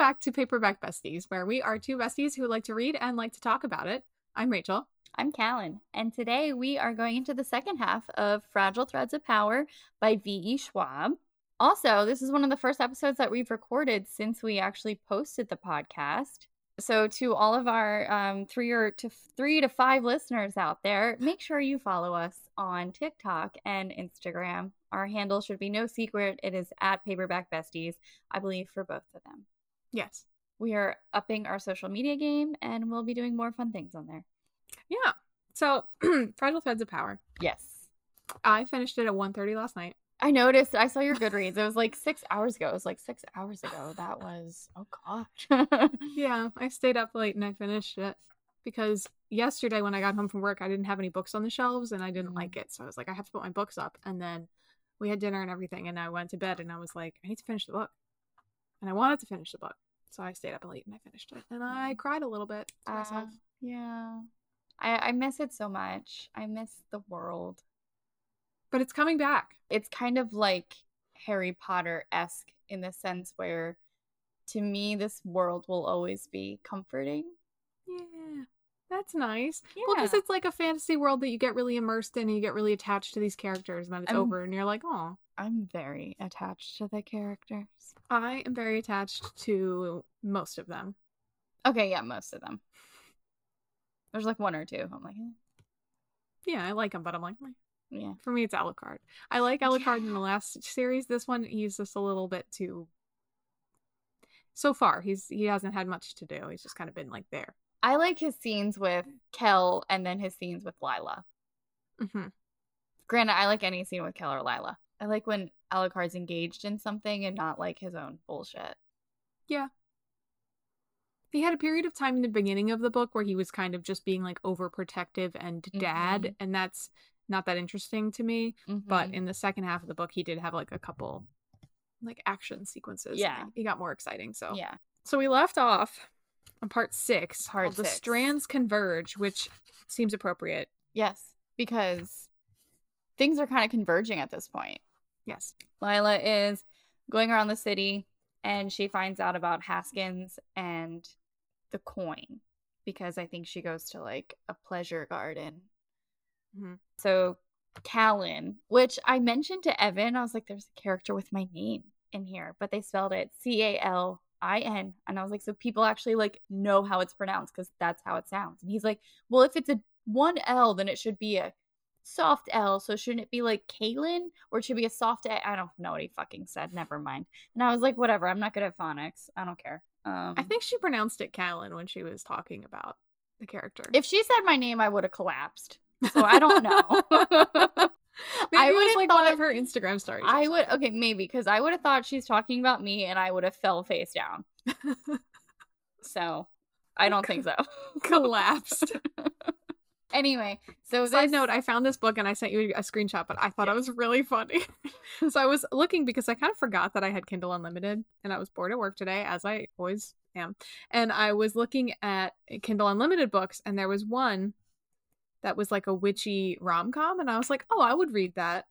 back to Paperback Besties, where we are two besties who like to read and like to talk about it. I'm Rachel. I'm Callan, and today we are going into the second half of Fragile Threads of Power by V.E. Schwab. Also, this is one of the first episodes that we've recorded since we actually posted the podcast. So, to all of our um, three or to three to five listeners out there, make sure you follow us on TikTok and Instagram. Our handle should be no secret. It is at Paperback Besties, I believe, for both of them. Yes. We are upping our social media game, and we'll be doing more fun things on there. Yeah. So, Fragile Threads of Power. Yes. I finished it at 1.30 last night. I noticed. I saw your Goodreads. It was like six hours ago. It was like six hours ago. That was oh gosh. Yeah, I stayed up late and I finished it because yesterday when I got home from work, I didn't have any books on the shelves and I didn't Mm. like it. So I was like, I have to put my books up. And then we had dinner and everything, and I went to bed and I was like, I need to finish the book, and I wanted to finish the book, so I stayed up late and I finished it, and I cried a little bit to myself. Uh, yeah. I I miss it so much. I miss the world. But it's coming back. It's kind of like Harry Potter esque in the sense where, to me, this world will always be comforting. Yeah, that's nice. Well, because it's like a fantasy world that you get really immersed in, and you get really attached to these characters, and then it's I'm- over, and you're like, oh. I'm very attached to the characters. I am very attached to most of them. Okay, yeah, most of them. There's like one or two. I'm like, eh, Yeah, I like them, but I'm like, "Meh." yeah. for me, it's Alucard. I like Alucard in the last series. This one, he's just a little bit too. So far, he's he hasn't had much to do. He's just kind of been like there. I like his scenes with Kell and then his scenes with Lila. Mm-hmm. Granted, I like any scene with Kell or Lila. I like when Alucard's engaged in something and not like his own bullshit. Yeah. He had a period of time in the beginning of the book where he was kind of just being like overprotective and dad, Mhm. and that's not that interesting to me. But Mhm. in the second half of the book, he did have like a couple like action sequences. Yeah. he got more exciting. So yeah, So we left off on part six. Part called The strands converge, which seems appropriate. yes, because things are kind of converging at this point. Yes. Lila is going around the city and she finds out about Haskins and the coin because I think she goes to like a pleasure garden. Mhm. So Callan, which I mentioned to Evan, I was like, there's a character with my name in here, but they spelled it C A L I N. And I was like, so people actually like know how it's pronounced because that's how it sounds. And he's like, well, if it's a one L, then it should be a soft L. So shouldn't it be like Kaylin or it should be a soft A? I don't know what he fucking said. Never mind. And I was like, whatever. I'm not good at phonics. I don't care. Um, I think she pronounced it Callan when she was talking about the character. if she said my name, I would have collapsed. So I don't know. Maybe I would've like one thought- of her Instagram stories. I would okay, maybe because I would have thought she's talking about me, and I would have fell face down. So I don't think so. collapsed. Anyway, so Side this, note, I found this book and I sent you a screenshot, but I thought it was really funny. so I was looking because I kind of forgot that I had Kindle Unlimited and I was bored at work today, as I always am. And I was looking at Kindle Unlimited books and there was one that was like a witchy rom com. And I was like, oh, I would read that.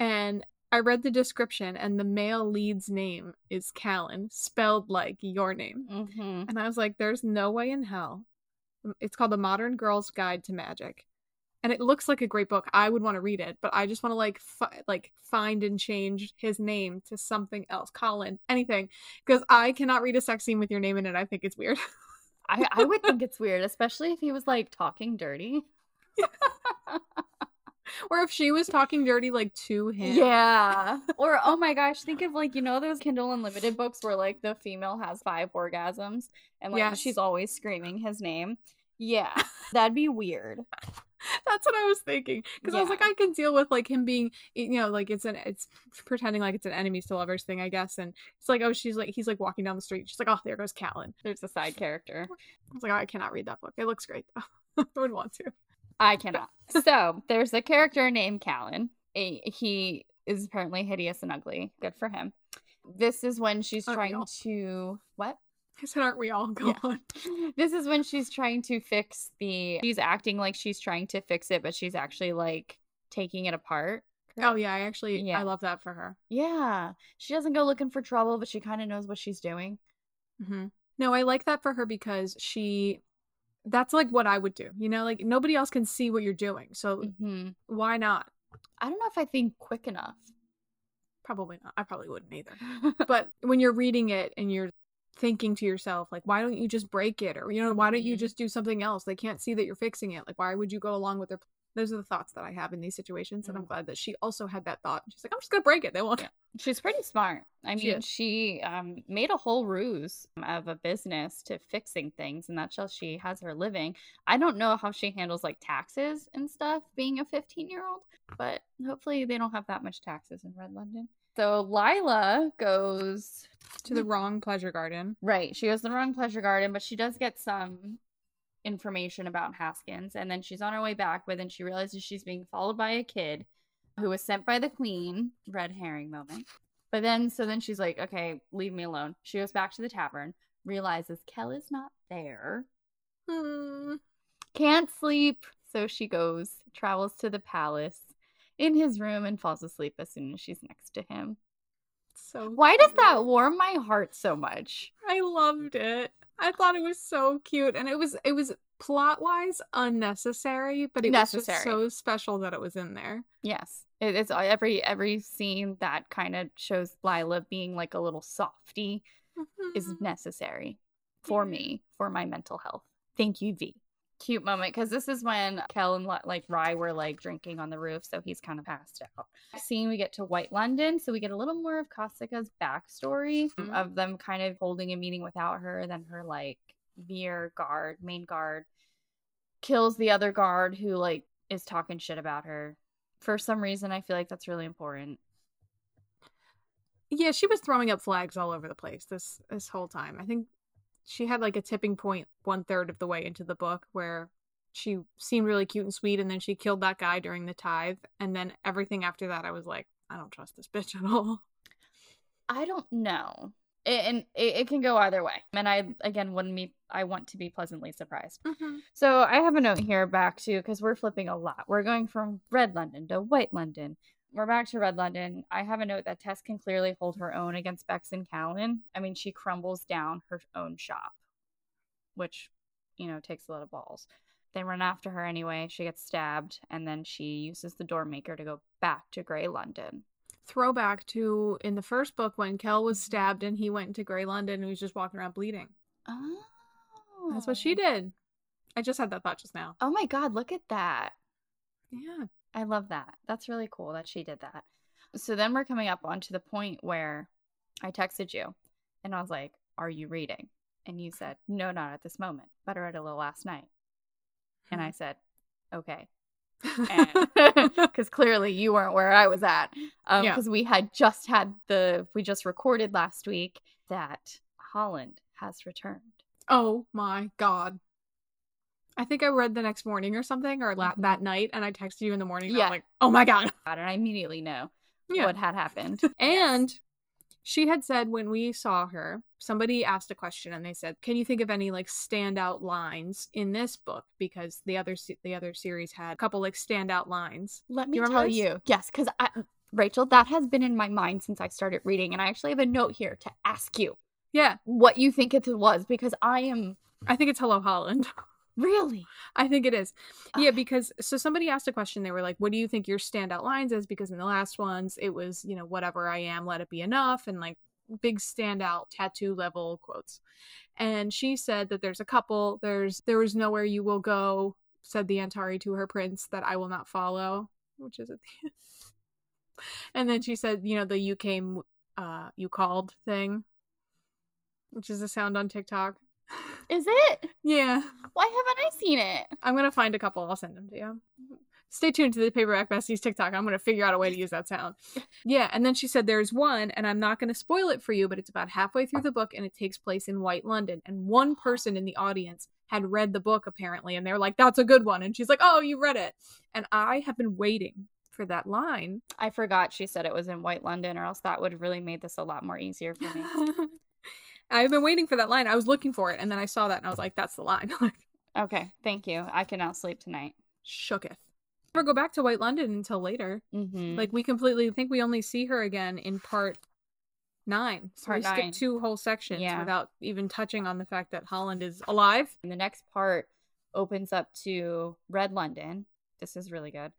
And I read the description and the male lead's name is Callan, spelled like your name. Mhm. And I was like, there's no way in hell. It's called The Modern Girl's Guide to Magic. And it looks like a great book. I would want to read it, but I just want to like fi- like find and change his name to something else, Colin, anything, because I cannot read a sex scene with your name in it. I think it's weird. I I would think it's weird, especially if he was like talking dirty. or if she was talking dirty like to him. Yeah. Or oh my gosh, think of like you know those Kindle Unlimited books where like the female has five orgasms and like Yes. she's always screaming his name. Yeah, that'd be weird. That's what I was thinking. Because I was like, I can deal with like him being, you know, like it's an, it's pretending like it's an enemies to lovers thing, I guess. And it's like, oh, she's like, he's like walking down the street. She's like, oh, there goes Callan. There's a side character. I was like, oh, I cannot read that book. It looks great though. I would want to. I cannot. So there's a character named Calin. He is apparently hideous and ugly. Good for him. This is when she's Aren't trying to what? I said, aren't we all? Go Yeah. This is when she's trying to fix the. She's acting like she's trying to fix it, but she's actually like taking it apart. Oh yeah, I actually, Yeah. I love that for her. Yeah. She doesn't go looking for trouble, but she kind of knows what she's doing. hmm No, I like that for her because she that's like what I would do. You know, like nobody else can see what you're doing. So hmm why not? I don't know if I think quick enough. Probably not. I probably wouldn't either. But when you're reading it and you're thinking to yourself, like, why don't you just break it? Or, you know, why don't you Mhm. just do something else? They can't see that you're fixing it. Like, why would you go along with their. Those are the thoughts that I have in these situations. And I'm Mhm. glad that she also had that thought. She's like, I'm just going to break it. They won't. Yeah. She's pretty smart. I She mean, is. she um, made a whole ruse of a business to fixing things, and that's how she has her living. I don't know how she handles like taxes and stuff being a 15 year old, but hopefully they don't have that much taxes in Red London. So Lila goes To the wrong pleasure garden. Right. She goes to the wrong pleasure garden, but she does get some information about Haskins. And then she's on her way back, but then she realizes she's being followed by a kid who was sent by the queen. Red herring moment. But then, so then she's like, okay, leave me alone. She goes back to the tavern, realizes Kell is not there, Hmm. can't sleep. So she goes, travels to the palace in his room, and falls asleep as soon as she's next to him. So Why does that warm my heart so much? I loved it. I thought it was so cute, and it was it was plot wise unnecessary, but it was Necessary. just so special that it was in there. Yes, it, it's uh, every every scene that kind of shows Lila being like a little softy is Mhm. necessary for Yeah. me for my mental health. Thank you, V. Cute moment because this is when Kell and like Rhy were like drinking on the roof, so he's kind of passed out. Scene we get to White London, so we get a little more of Kosika's backstory Mhm. of them kind of holding a meeting without her. Then her like Vir guard, main guard, kills the other guard who like is talking shit about her. For some reason, I feel like that's really important. Yeah, she was throwing up flags all over the place this this whole time. I think she had like a tipping point one third of the way into the book where she seemed really cute and sweet, and then she killed that guy during the tithe, and then everything after that, I was like, I don't trust this bitch at all. I don't know. It, and it, it can go either way. And I again wouldn't be I want to be pleasantly surprised. Mm-hmm. So I have a note here back to because we're flipping a lot. We're going from Red London to White London. We're back to Red London. I have a note that Tes can clearly hold her own against Bex and Calin. I mean, she crumbles down her own shop, which, you know, takes a lot of balls. They run after her anyway. She gets stabbed, and then she uses the door maker to go back to Grey London. Throwback to in the first book when Kell was mm-hmm. stabbed and he went into Grey London and he was just walking around bleeding. Oh, That's what she oh. did. I just had that thought just now. Oh my God, look at that. Yeah. I love that. That's really cool that she did that. So then we're coming up onto the point where I texted you and I was like, Are you reading? And you said, No, not at this moment, but I read a little last night. And I said, Okay. Because clearly you weren't where I was at. Um, Yeah. Because we had just had the, we just recorded last week that Holland has returned. oh my god. I think I read the next morning or something, or la- Mhm. that night, and I texted you in the morning. Yeah. like, oh my god. And I immediately know Yeah. what had happened. And she had said when we saw her, somebody asked a question and they said, "Can you think of any like standout lines in this book?" Because the other se- the other series had a couple like standout lines. Let me you remember tell you. Yes, because I, Rachel, that has been in my mind since I started reading, and I actually have a note here to ask you Yeah, what you think it was because I am I think it's Hello Holland. really I think it is. Yeah, because so somebody asked a question. They were like, "What do you think your standout lines is?" Because in the last ones, it was you know whatever I am, let it be enough, and like big standout tattoo level quotes. And she said that there's a couple. There's there is nowhere you will go. Said the Antari to her prince that I will not follow, which is at the end. And then she said, you know, the you came, uh, you called thing, which is a sound on TikTok. Is it? yeah. Why haven't I seen it? I'm gonna find a couple. I'll send them to you. Stay tuned to the Paperback Besties TikTok. I'm gonna figure out a way to use that sound. Yeah, and then she said there's one, and I'm not gonna spoil it for you, but it's about halfway through the book, and it takes place in White London. And one person in the audience had read the book apparently, and they're like, "That's a good one," and she's like, "Oh, you read it," and I have been waiting for that line. I forgot she said it was in White London, or else that would have really made this a lot more easier for me. I've been waiting for that line. I was looking for it, and then I saw that, and I was like, "That's the line." okay, thank you. I can now sleep tonight. Shooketh. Never go back to White London until later. Mm-hmm. Like we completely think we only see her again in part nine. So Part we skipped nine. two whole sections Yeah. without even touching on the fact that Holland is alive. And the next part opens up to Red London. This is really good.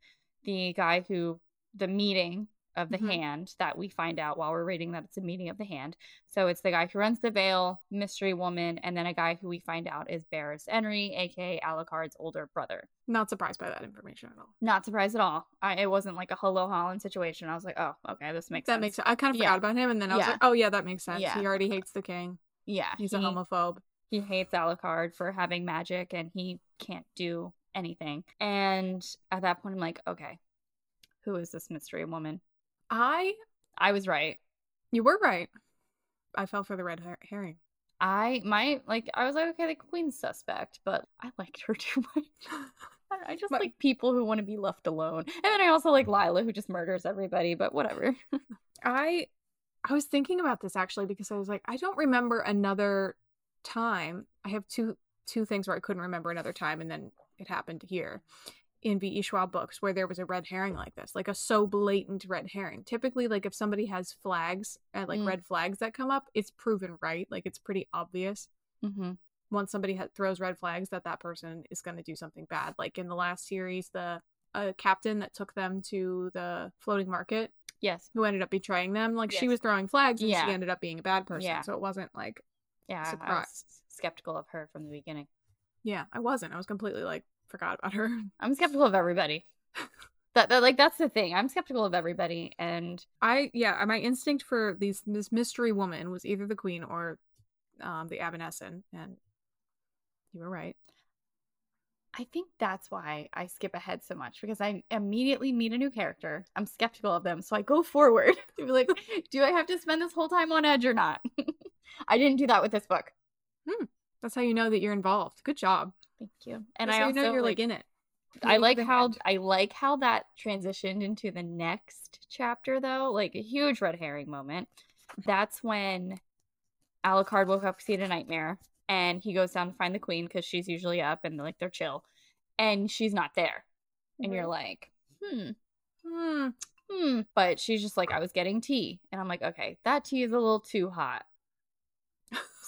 The guy who, the meeting of the Mhm. hand that we find out while we're reading that it's a meeting of the hand. So it's the guy who runs the veil, mystery woman, and then a guy who we find out is Berras Emery, aka Alucard's older brother. Not surprised by that information at all. Not surprised at all. I, it wasn't like a hello Holland situation. I was like, oh, okay, this makes That sense. makes sense. I kind of forgot Yeah. about him, and then I was Yeah. like, oh yeah, that makes sense. Yeah. He already hates the king. yeah, He's a homophobe. he hates Alucard for having magic and he can't do anything. And at that point, I'm like, okay, who is this mystery woman? I, I was right. you were right. I fell for the red her- herring. I my like I was like, okay, the queen's suspect, but I liked her too much. I, don't know, I just My- like people who want to be left alone, and then I also like Lila who just murders everybody. But whatever. I I was thinking about this actually because I was like, I don't remember another time. I have two two things where I couldn't remember another time, and then it happened here in V.E. Schwab books where there was a red herring like this, like a so blatant red herring. Typically, like if somebody has flags, uh, like Mm. red flags that come up, it's proven right. Like it's pretty obvious hmm once somebody ha- throws red flags that that person is going to do something bad. Like in the last series, the uh, captain that took them to the floating market Yes. who ended up betraying them. Like she was throwing flags and Yeah. she ended up being a bad person. Yeah. So it wasn't like, Yeah. I- I was Surprise. skeptical of her from the beginning. yeah, I wasn't. I was completely like, forgot about her. I'm skeptical of everybody. That, that like that's the thing. I'm skeptical of everybody, and I, yeah, my instinct for these this mystery woman was either the queen or um, the Avanescent. And you were right. I think that's why I skip ahead so much because I immediately meet a new character. I'm skeptical of them, so I go forward to be like, do I have to spend this whole time on edge or not? I didn't do that with this book. That's how you know that you're involved. Good job. Thank you. And That's I also you're like, in it. I like how head. I like how that transitioned into the next chapter though, like a huge red herring moment. That's when Alucard woke up to see a nightmare and he goes down to find the queen because she's usually up and like they're chill. And she's not there. And you're like, hmm, Hmm. hmm. But she's just like, I was getting tea. And I'm like, okay, that tea is a little too hot.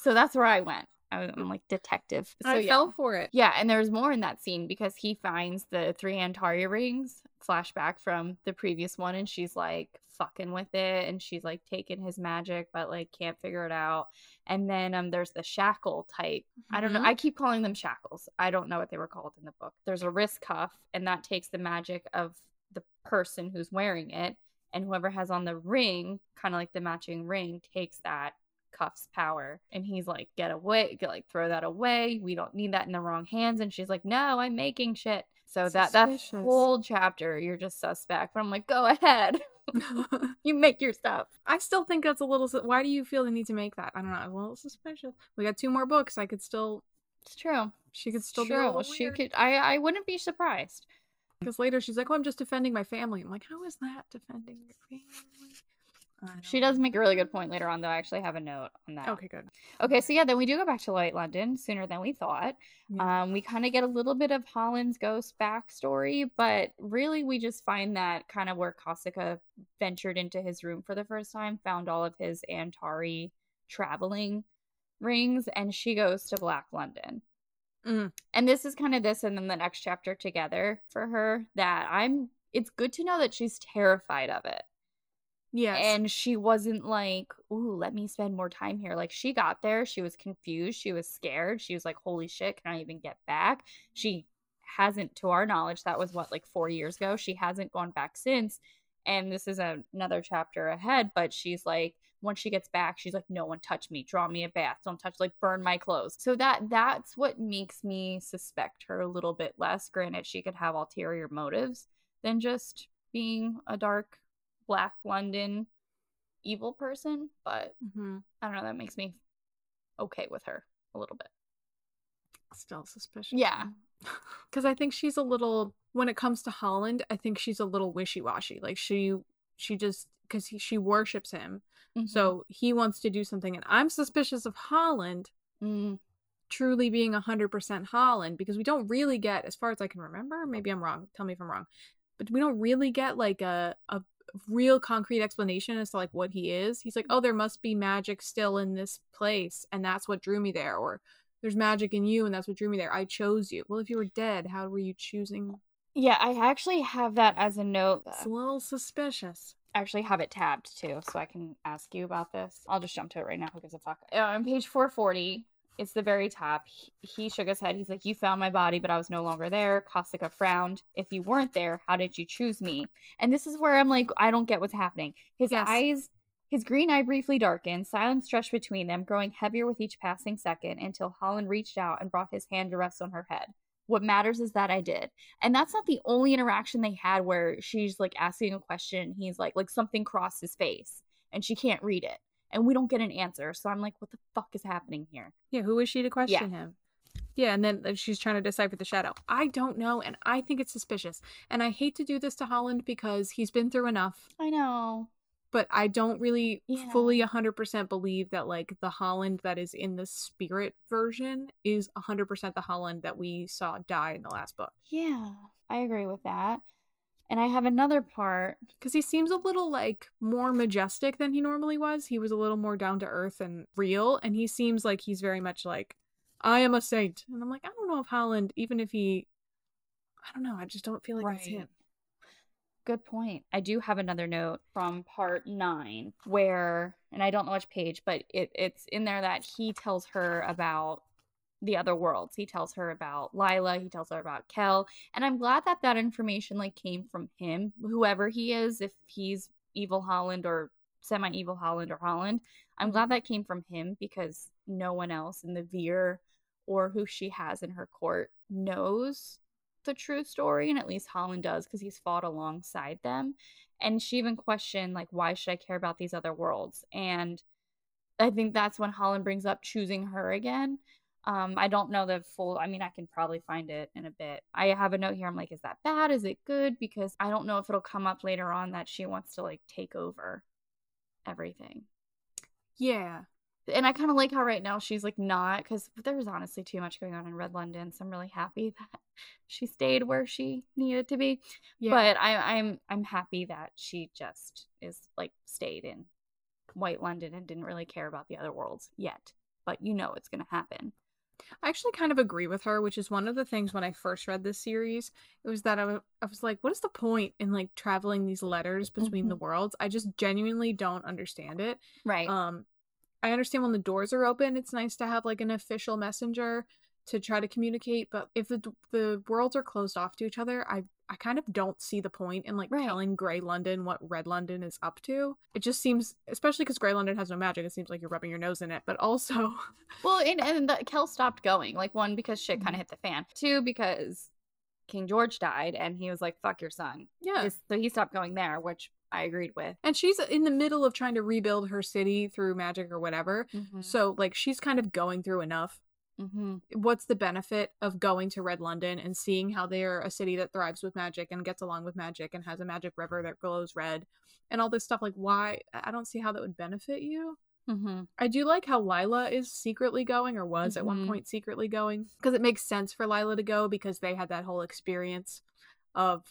so that's where I went. I'm like detective. So I yeah. fell for it. Yeah, and there's more in that scene because he finds the three Antaria rings flashback from the previous one, and she's like fucking with it, and she's like taking his magic, but like can't figure it out. And then um, there's the shackle type. I don't know. Mhm. I keep calling them shackles. I don't know what they were called in the book. There's a wrist cuff, and that takes the magic of the person who's wearing it, and whoever has on the ring, kind of like the matching ring, takes that cuff's power and he's like get away get like throw that away we don't need that in the wrong hands and she's like no i'm making shit so that that Suspicious. whole chapter you're just suspect but i'm like go ahead you make your stuff I still think that's a little. Why do you feel the need to make that? I don't know. A little suspicious. We got two more books. I could still. it's true She could still true she weird. could i i wouldn't be surprised Because later she's like, "Oh, I'm just defending my family." I'm like, "How is that defending your family?" She does make a really good point later on though i actually have a note on that Okay, good. okay so yeah then we do go back to white london sooner than we thought Yeah. Um, we kind of get a little bit of Holland's ghost backstory, but really we just find that kind of where Kosika ventured into his room for the first time, found all of his Antari traveling rings, and she goes to Black London. Mm. And this is kind of this and then the next chapter together for her that I'm it's good to know that she's terrified of it. Yes. And she wasn't like, ooh, let me spend more time here. Like she got there, she was confused, she was scared. She was like, holy shit, can I even get back? She hasn't, to our knowledge, that was what, like four years ago. She hasn't gone back since. And this is a, another chapter ahead, but she's like, once she gets back, she's like, no one touch me, draw me a bath, don't touch, like burn my clothes. So that that's what makes me suspect her a little bit less. Granted, she could have ulterior motives than just being a dark black London evil person, but Mhm. I don't know, that makes me okay with her a little bit. Still suspicious. Yeah. Because I think she's a little. When it comes to Holland, I think she's a little wishy washy. Like she, she just because she worships him, Mm-hmm. so he wants to do something, and I'm suspicious of Holland Mm, truly being 100% Holland because we don't really get, as far as I can remember, maybe I'm wrong, tell me if I'm wrong, but we don't really get like a, a real concrete explanation as to like what he is. He's like, "Oh, there must be magic still in this place, and that's what drew me there." Or there's magic in you, and that's what drew me there. I chose you. Well, if you were dead, how were you choosing? Yeah, I actually have that as a note. It's a little suspicious. I actually have it tabbed too, so I can ask you about this. I'll just jump to it right now. Who gives a fuck? Uh, on page 440, it's the very top. He, he shook his head. He's like, You found my body, but I was no longer there. Kosika frowned. If you weren't there, how did you choose me? And this is where I'm like, I don't get what's happening. His Yes. eyes, his green eye briefly darkened. Silence stretched between them, growing heavier with each passing second until Holland reached out and brought his hand to rest on her head. What matters is that I did. And that's not the only interaction they had where she's like asking a question. He's like, like something crossed his face and she can't read it. And we don't get an answer. So I'm like, what the fuck is happening here? Yeah, who is she to question him? Yeah, and then she's trying to decipher the shadow. I don't know, and I think it's suspicious. And I hate to do this to Holland because he's been through enough, I know. but I don't really Yeah. fully 100% believe that like the Holland that is in the spirit version is 100% the Holland that we saw die in the last book. Yeah, I agree with that. And I have another part. Because he seems a little like more majestic than he normally was. He was a little more down to earth and real, and he seems like he's very much like, I am a saint. And I'm like, I don't know if Holland, even if he, I don't know, I just don't feel like it's Right. him. Good point. I do have another note from part nine where, and I don't know which page, but it, it's in there that he tells her about the other worlds. He tells her about Lila. He tells her about Kel. And I'm glad that that information like came from him, whoever he is, if he's evil Holland or semi-evil Holland or Holland. I'm glad mm-hmm. that came from him because no one else in the Vir or who she has in her court knows the true story and at least Holland does because he's fought alongside them and she even questioned like why should I care about these other worlds and I think that's when Holland brings up choosing her again um I don't know the full I mean I can probably find it in a bit I have a note here I'm like is that bad is it good because I don't know if it'll come up later on that she wants to like take over everything Yeah. and I kind of like how right now she's like not because there's honestly too much going on in Red London, so I'm really happy that she stayed where she needed to be. Yeah. But I, I'm I'm happy that she just is like stayed in White London and didn't really care about the other worlds yet. But you know it's gonna happen. I actually kind of agree with her, which is one of the things when I first read this series. It was that I wa- I was like, what is the point in like traveling these letters between the worlds? I just genuinely don't understand it. Right. Um, I understand when the doors are open, it's nice to have like an official messenger to try to communicate. But if the the worlds are closed off to each other, I I kind of don't see the point in like Right. telling Grey London what Red London is up to. It just seems, especially because Grey London has no magic, it seems like you're rubbing your nose in it. But also, Well, and, and the, Kell stopped going. Like, one, because shit kind of hit the fan. Two, because King George died and he was like, fuck your son. yeah. So he stopped going there, which I agreed with. And she's in the middle of trying to rebuild her city through magic or whatever. Mm-hmm. So like she's kind of going through enough. Mm-hmm. What's the benefit of going to Red London and seeing how they're a city that thrives with magic and gets along with magic and has a magic river that glows red and all this stuff like why I don't see how that would benefit you. Mm-hmm. I do like how Lila is secretly going or was at one Mhm. point secretly going because it makes sense for Lila to go because they had that whole experience of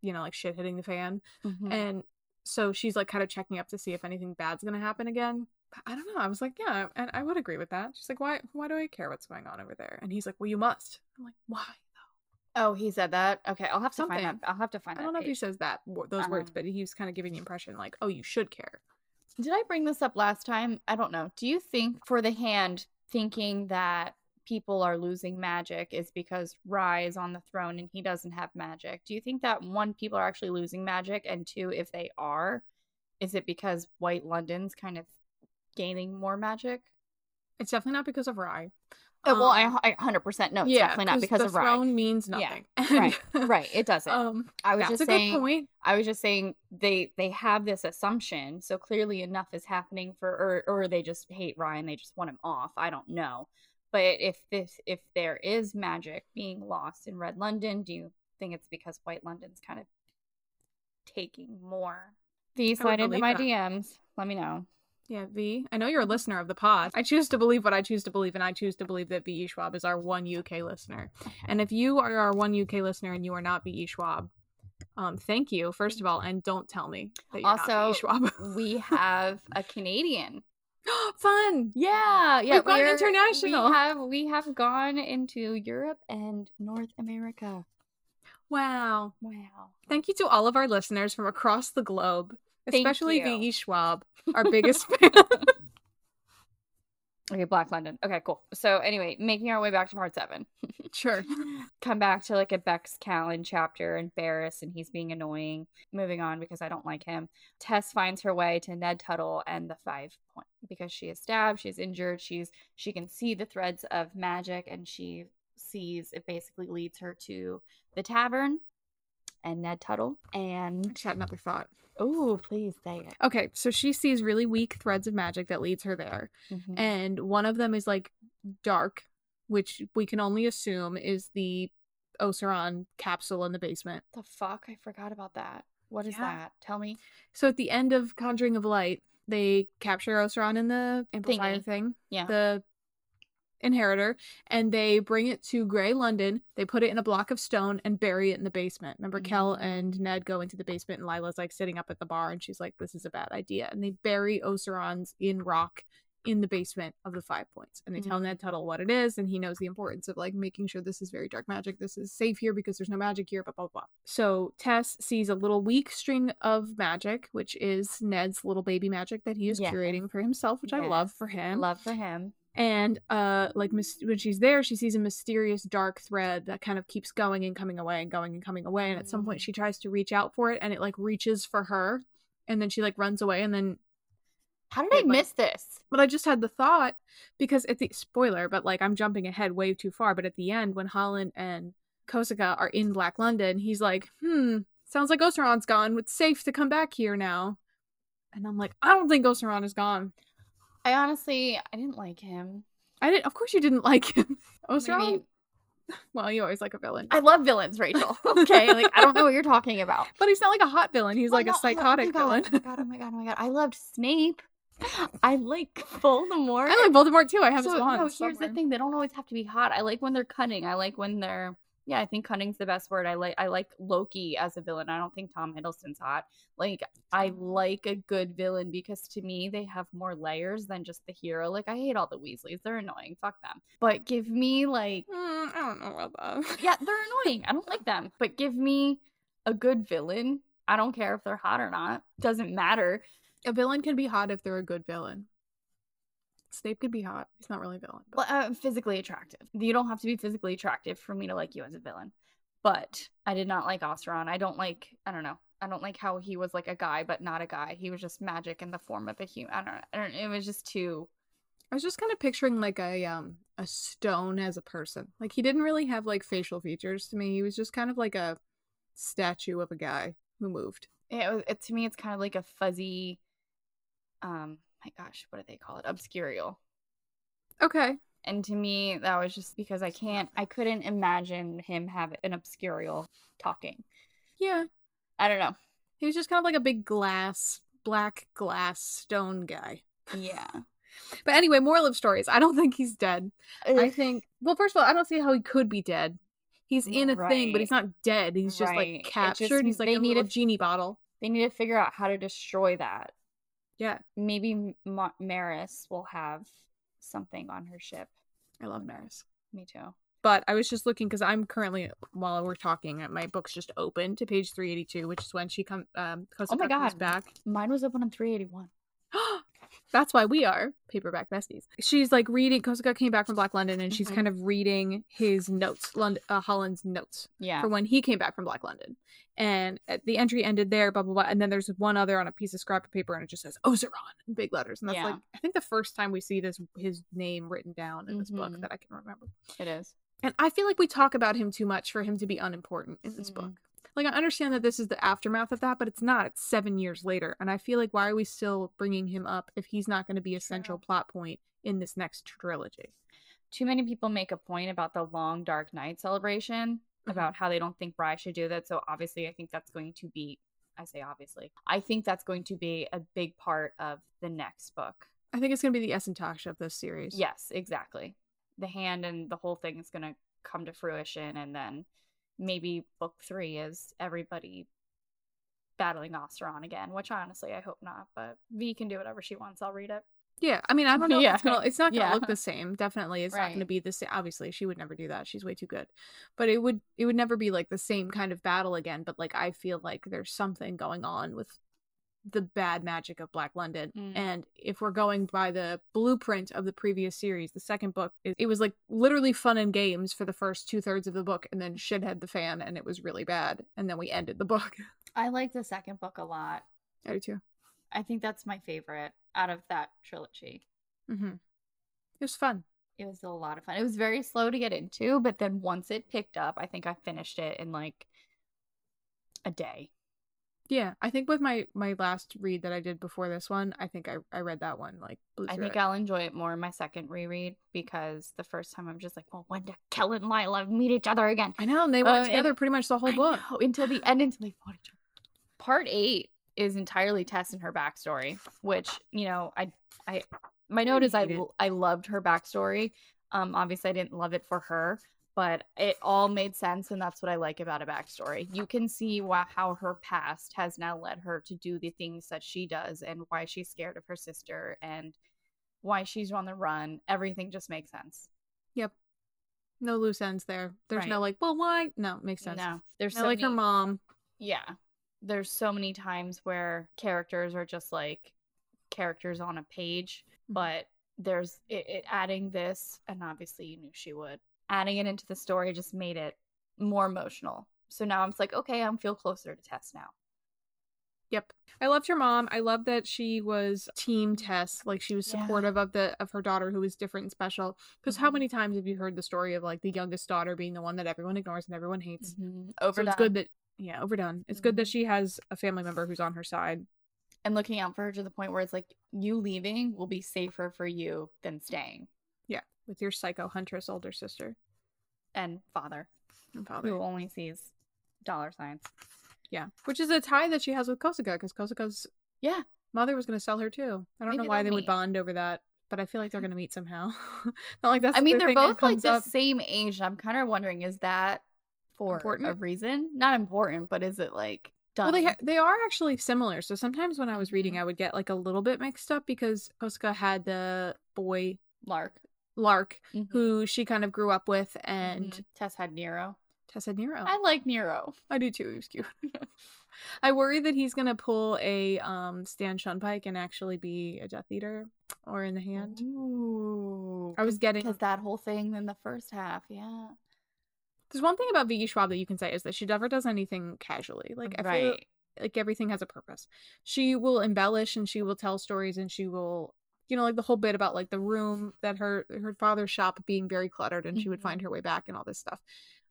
you know like shit hitting the fan Mm-hmm. and so she's like kind of checking up to see if anything bad's gonna happen again i don't know i was like yeah and i would agree with that she's like why why do i care what's going on over there and he's like well you must i'm like why Oh, he said that. Okay, I'll have to Something. find that. I'll have to find out. i don't know if he says that those words Um, but he was kind of giving the impression like oh you should care Did I bring this up last time? I don't know. Do you think for the hand thinking that people are losing magic is because Rhy is on the throne and he doesn't have magic? Do you think that one, people are actually losing magic, and two, if they are, is it because White London's kind of gaining more magic? it's definitely not because of rhy Uh, well, I, Um, I 100% no, it's definitely not 'cause because the of Rhy. throne means Yeah, nothing Right, right. It doesn't. um I was that's just a saying. good point I was just saying they they have this assumption, so clearly enough is happening for, or or they just hate Ryan, and they just want him off. I don't know, but if this if there is magic being lost in Red London, do you think it's because White London's kind of taking more? V slide into my that. DMs. Let me know. Yeah, V. I know you're a listener of the pod. I choose to believe what I choose to believe, and I choose to believe that V.E. Schwab is our one UK listener. And if you are our one UK listener and you are not V.E. Schwab, Um, thank you, first of all, and don't tell me that you're Also, not Schwab. we have a Canadian. Fun. Yeah, yeah. We've gone international. We have we have gone into Europe and North America. Wow. Wow. Thank you to all of our listeners from across the globe, especially. V.E. Schwab, our biggest fan. Okay, Black London. Okay, cool. So anyway, making our way back to part seven. sure. Come back to like a Bex Calin chapter and Berras and he's being annoying. Moving on because I don't like him. Tes finds her way to Ned Tuttle and the five point because she is stabbed, she's injured, she's she can see the threads of magic and she sees it basically leads her to the tavern and Ned Tuttle. I And just had another thought. Oh, please say it. Okay, so she sees really weak threads of magic that leads her there. Mhm. and one of them is like dark, which we can only assume is the Osaron capsule in the basement. The fuck? I forgot about that. What is Yeah. that? Tell me. So at the end of Conjuring of Light, they capture Osaron in the amplifier Thingy. thing, Yeah. the inheritor, and they bring it to Grey London. They put it in a block of stone and bury it in the basement. Remember, Kell Mm. and Ned go into the basement, and Lila's like sitting up at the bar, and she's like, "This is a bad idea." And they bury Osarons in rock in the basement of the Five Points, and they tell Mhm. Ned Tuttle what it is, and he knows the importance of like making sure this is very dark magic. This is safe here because there's no magic here. Blah blah blah. So Tes sees a little weak string of magic, which is Ned's little baby magic that he is Yes. curating for himself, which I love for him Love for him. And uh like mis- when she's there she sees a mysterious dark thread that kind of keeps going and coming away and going and coming away and at some point Mhm. she tries to reach out for it and it like reaches for her and then she like runs away and then How did I like- miss this? but i just had the thought because at the spoiler but like i'm jumping ahead way too far but at the end when holland and kosika are in black london he's like hmm sounds like osaron's gone it's safe to come back here now and i'm like i don't think oseron is gone I honestly, I didn't like him. i didn't of course you didn't like him osaron Maybe- well you always like a villain I love villains, Rachel. Okay, like I don't know what you're talking about. But he's not like a hot villain. He's Well, like no, oh a I- psychotic oh my villain. Oh my god! Oh my god! Oh my god! I loved Snape. I like Voldemort. I like Voldemort too. I have so, his wand. no, here's somewhere. the thing: they don't always have to be hot. I like when they're cunning. I like when they're yeah. I think cunning's the best word. I like I like Loki as a villain. I don't think Tom Hiddleston's hot. Like I like a good villain because to me they have more layers than just the hero. Like I hate all the Weasleys. They're annoying. Fuck them. But give me like Mm, I don't know about that. yeah, they're annoying. I don't like them. But give me a good villain. I don't care if they're hot or not. Doesn't matter. A villain can be hot if they're a good villain. Snape could be hot. He's not really a villain. but- Well, uh, physically attractive. You don't have to be physically attractive for me to like you as a villain. But I did not like Osaron. I don't like. I don't know. I don't like how he was like a guy, but not a guy. He was just magic in the form of a human. I don't. I don't. It was just too. I was just kind of picturing like a um a stone as a person. Like he didn't really have like facial features to me. He was just kind of like a statue of a guy who moved. It, was- it to me. It's kind of like a fuzzy. Um. My gosh, what do they call it? Obscurial. Okay. And to me, that was just because I can't. I couldn't imagine him have an obscurial talking. Yeah. I don't know. He was just kind of like a big glass, black glass stone guy. Yeah. But anyway, moral of stories. I don't think he's dead. I think well, first of all, I don't see how he could be dead. He's in a thing, but he's not dead. He's just Right. Like just captured. he's like they a need a- genie bottle. they need to figure out how to destroy that. Yeah, maybe Ma- Maris will have something on her ship. I love Maris. Me too. But I was just looking because I'm currently while we're talking, uh, my book's just open to page 382, which is when she comes. Um, Oh my comes God. back. Mine was open on 381. That's why we are paperback besties. She's like reading. Kosika came back from Black London, and she's Mhm. kind of reading his notes, Lond- uh, Holland's notes. Yeah. for when he came back from Black London. And uh, the entry ended there, blah blah blah. And then there's one other on a piece of scrap of paper, and it just says Osaron in big letters. And that's Yeah. like I think the first time we see this his name written down in this book Mhm. that I can remember. It is. And I feel like we talk about him too much for him to be unimportant in this Mhm. book. Like I understand that this is the aftermath of that, but it's not. It's seven years later, and I feel like why are we still bringing him up if he's not going to be a central plot point in this next trilogy? Too many people make a point about the long Dark Night celebration, Mhm. about how they don't think Bry should do that. So obviously, I think that's going to be. I say obviously. I think that's going to be a big part of the next book. I think it's going to be the Essen Tasch of this series. Yes, exactly. The hand and the whole thing is going to come to fruition, and then maybe book three is everybody battling Osaron again, which honestly I hope not. But V can do whatever she wants. I'll read it. Yeah, I mean, I don't know. Yeah. If it's, gonna, it's not gonna Yeah. look the same. Definitely, it's not gonna be the same. Obviously, she would never do that. She's way too good. But it would, it would never be like the same kind of battle again. But like, I feel like there's something going on with the bad magic of Black London. Mm. And if we're going by the blueprint of the previous series, the second book, it, it was like literally fun and games for the first two thirds of the book, and then shit had the fan, and it was really bad. And then we ended the book. I like the second book a lot. I do too. I think that's my favorite out of that trilogy. Mm-hmm. It was fun. It was a lot of fun. It was very slow to get into, but then once it picked up, I think I finished it in like a day. Yeah, I think with my my last read that I did before this one, I think I I read that one like I think it. I'll enjoy it more in my second reread because the first time I'm just like, well, when do Kell and Lila meet each other again? I know, and they were Uh, together pretty much the whole I book. know, until the end, until they fought each other. Part eight is entirely Tes and her backstory, which you know, I, I, my note is I, it. I loved her backstory. Um, obviously, I didn't love it for her, but it all made sense, and that's what I like about a backstory. You can see why, how her past has now led her to do the things that she does, and why she's scared of her sister, and why she's on the run. Everything just makes sense. Yep. No loose ends there. There's no like, well, why? No, makes sense. No, there's I so like her mom. yeah there's so many times where characters are just like characters on a page Mhm. but there's it, it adding this and obviously you knew she would adding it into the story just made it more emotional so now i'm just like okay i'm feel closer to tes now Yep. I loved her mom. I love that she was team Tes. Like she was Yeah. supportive of the of her daughter who was different and special. Because how Mhm. many times have you heard the story of like the youngest daughter being the one that everyone ignores and everyone hates? mm-hmm. So it's good that yeah, overdone. It's good that Mhm. she has a family member who's on her side. and looking out for her to the point where it's like you leaving will be safer for you than staying Yeah, with your psycho huntress older sister and father and father. who only sees dollar signs Yeah, which is a tie that she has with Kosika because Kosika's yeah mother was going to sell her too. I don't know why they would bond over that, but I feel like they're going to meet somehow. Not like that's. I mean, the they're both like the up. same age. I'm kind of wondering, is that for a reason? Not important, but is it like done? Well, they ha- they are actually similar. So sometimes when I was reading, Mhm. I would get like a little bit mixed up because Kosika had the boy Lark, Lark, Mhm. who she kind of grew up with, and Mhm. Tes had Nero. Tes had Nero. I like Nero. I do too. He was cute. I worry that he's gonna pull a um Stan Shunpike and actually be a Death Eater or in the hand. Ooh, I was getting because that whole thing in the first half, yeah, there's one thing about V.E. Schwab that you can say is that she never does anything casually. Like I feel like everything has a purpose. She will embellish and she will tell stories and she will you know like the whole bit about like the room that her her father's shop being very cluttered and she would Mhm. find her way back and all this stuff.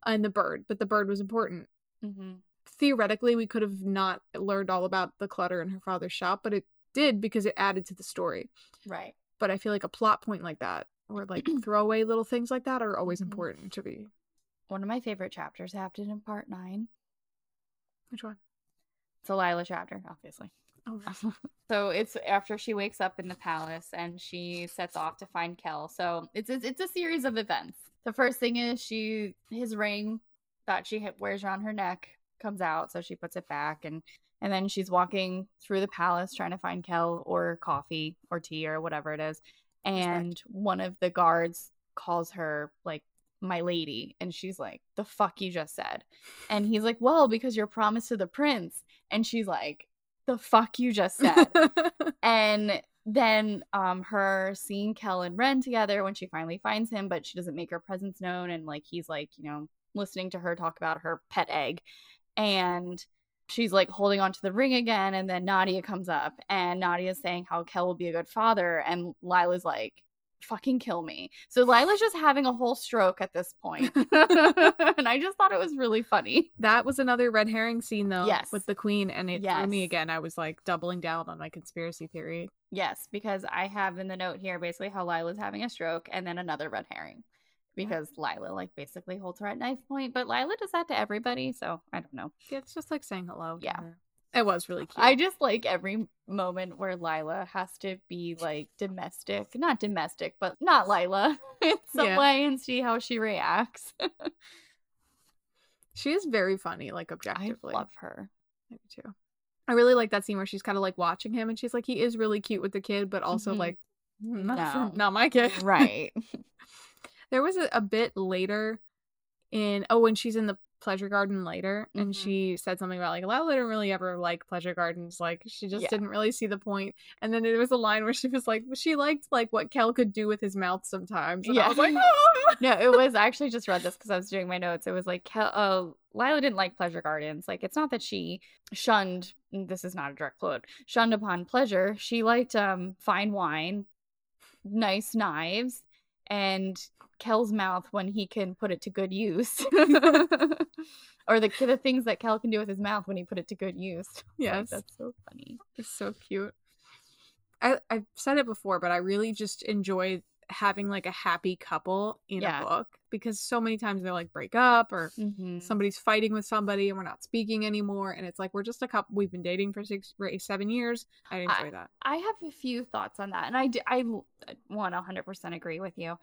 And the bird, but the bird was important. hmm theoretically we could have not learned all about the clutter in her father's shop, but it did because it added to the story. Right. But I feel like a plot point like that or like throwaway little things like that are always Mhm. important to be. One of my favorite chapters happened in part nine. Which one? It's a Lila chapter, obviously. Oh, So it's after she wakes up in the palace and she sets off to find Kell. So it's it's, it's a series of events. The first thing is she his ring that she wears around her neck comes out, so she puts it back and and then she's walking through the palace trying to find Kell or coffee or tea or whatever it is. And one of the guards calls her like my lady and she's like the fuck you just said and he's like well because you're promised to the prince and she's like the fuck you just said and then um her seeing Kell and Ren together when she finally finds him, but she doesn't make her presence known, and like he's like, you know, listening to her talk about her pet egg. And she's like holding on to the ring again, and then Nadiya comes up and Nadiya's saying how Kell will be a good father, and Lila's like, fucking kill me. So Lila's just having a whole stroke at this point. and I just thought it was really funny. that was another red herring scene though Yes. with the queen and it threw me again. I was like doubling down on my conspiracy theory. Yes, because I have in the note here basically how Lila's having a stroke and then another red herring. Because Lila like basically holds her at knife point, but Lila does that to everybody, so I don't know. Yeah, it's just like saying hello. Yeah. her. It was really cute. I just like every moment where Lila has to be like domestic, not domestic, but not Lila in some Yeah. way and see how she reacts. she is very funny, like objectively. I love her. I do too. I really like that scene where she's kind of like watching him and she's like, he is really cute with the kid, but also Mhm. like, not, No. for, not my kid. Right. There was a, a bit later in, oh, when she's in the pleasure garden later and Mhm. she said something about like, Lila didn't really ever like pleasure gardens. Like, she just Yeah. didn't really see the point. And then there was a line where she was like, she liked like what Kell could do with his mouth sometimes. And I Yeah. was like, oh. no, it was I actually just read this because I was doing my notes. It was like, Kell- oh, Lila didn't like pleasure gardens. Like, it's not that she shunned. This is not a direct quote. Shunned upon pleasure. She liked um fine wine, nice knives, and Kell's mouth when he can put it to good use. or the the things that Kell can do with his mouth when he put it to good use. Like, Yes. that's so funny. It's so cute. I I've said it before, but I really just enjoy having like a happy couple in Yeah. a book because so many times they're like break up or Mm-hmm. somebody's fighting with somebody and we're not speaking anymore and it's like we're just a couple we've been dating for six or eight, seven years. I enjoy that. I have a few thoughts on that, and I I want 100% agree with you.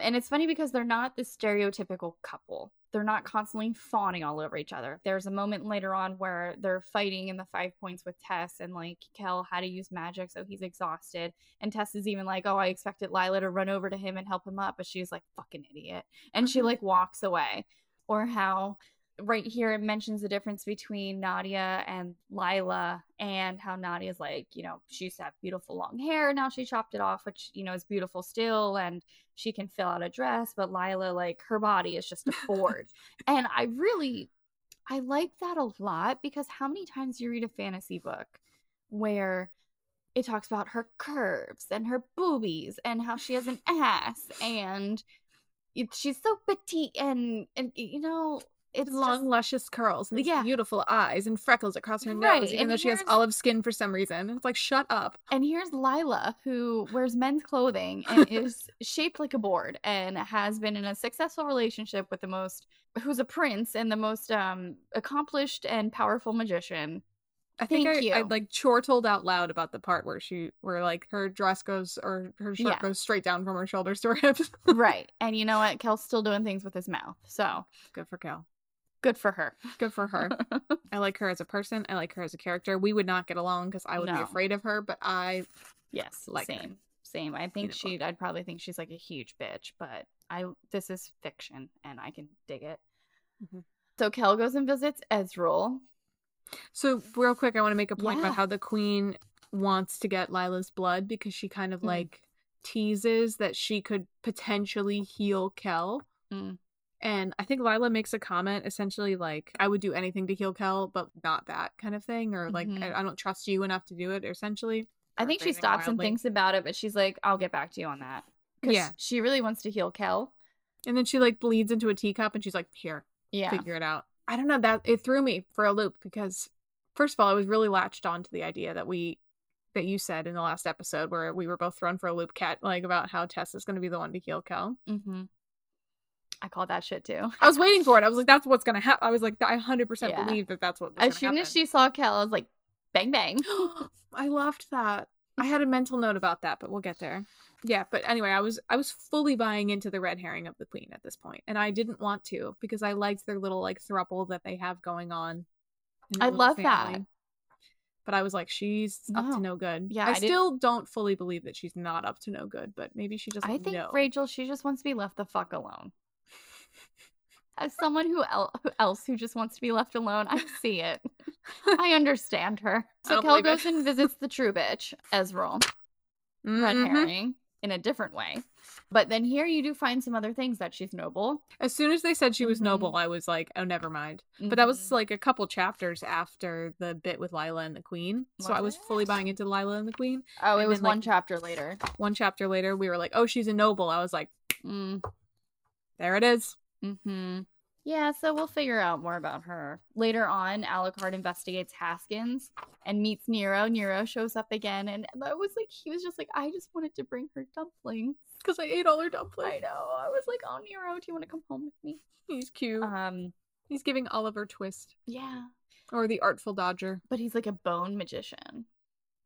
And it's funny because they're not the stereotypical couple. They're not constantly fawning all over each other. There's a moment later on where they're fighting in the five points with Tes, and like Kell had to use magic, so he's exhausted. And Tes is even like, "Oh, I expected Lila to run over to him and help him up," but she's like, "Fucking idiot," and she Mhm. like walks away. Or how right here it mentions the difference between Nadiya and Lila and how Nadiya's like, you know, she used to have beautiful long hair, now she chopped it off, which, you know, is beautiful still, and she can fill out a dress, but Lila, like, her body is just a Ford. and I really I like that a lot because how many times do you read a fantasy book where it talks about her curves and her boobies and how she has an ass and it, she's so petite and and you know it's long, just- luscious curls and these Yeah. beautiful eyes and freckles across her Right, nose, even and though she has olive skin for some reason. It's like, shut up. And here's Lila, who wears men's clothing and is shaped like a board and has been in a successful relationship with the most, who's a prince and the most um accomplished and powerful magician. I think Thank I, I like chortled out loud about the part where she, where like her dress goes or her shirt Yeah. goes straight down from her shoulders to her hips. right. And you know what? Kell's still doing things with his mouth. So Good for Kell. Good for her. Good for her. I like her as a person. I like her as a character. We would not get along because I would be afraid of her, but I yes. Like her. same. Same. I think she I'd probably think she's like a huge bitch, but I this is fiction and I can dig it. Mhm. So Kell goes and visits Ezreal. So real quick, I want to make a point Yeah. about how the queen wants to get Lila's blood because she kind of Mm. like teases that she could potentially heal Kell. Mm. And I think Lila makes a comment essentially like, I would do anything to heal Kell, but not that kind of thing. Or like, Mhm. I, I don't trust you enough to do it, essentially. I think she stops and thinks about it, but she's like, I'll get back to you on that. Yeah. She really wants to heal Kell. And then she like bleeds into a teacup and she's like, here, Yeah. figure it out. I don't know that it threw me for a loop because first of all, I was really latched on to the idea that we that you said in the last episode where we were both thrown for a loop cat like about how Tes is going to be the one to heal Kell. hmm I call that shit too. I was waiting for it. I was like, that's what's going to happen. I was like, I 100% believe that that's what was As gonna soon as she saw Kell, I was like, bang, bang. I loved that. I had a mental note about that, but we'll get there. Yeah, but anyway, I was I was fully buying into the red herring of the queen at this point, and I didn't want to because I liked their little like thruple that they have going on. I love that. family. But I was like, she's up to no good. Yeah, I, I still don't fully believe that she's not up to no good, but maybe she doesn't I think know. Rachel, she just wants to be left the fuck alone. As someone who, el- who else who just wants to be left alone, I see it. I understand her. So Kell believe it. and visits the true bitch, Ezreal. red Mhm. herring in a different way. But then here you do find some other things that she's noble. As soon as they said she was Mhm. noble, I was like, oh, never mind. But that was Mhm. like a couple chapters after the bit with Lila and the Queen. So I was fully buying into Lila and the Queen. oh, it was then, like- one chapter later. One chapter later, we were like, oh, she's a noble. I was like, Mm, there it is. hmm Yeah, so we'll figure out more about her later on. Alucard investigates Haskins and meets Nero. Nero shows up again, and I was like, he was just like, I just wanted to bring her dumplings. Because I ate all her dumplings. I know. I was like, oh, Nero, do you want to come home with me? He's cute. Um, He's giving Oliver Twist. yeah, Or the Artful Dodger. but he's like a bone magician.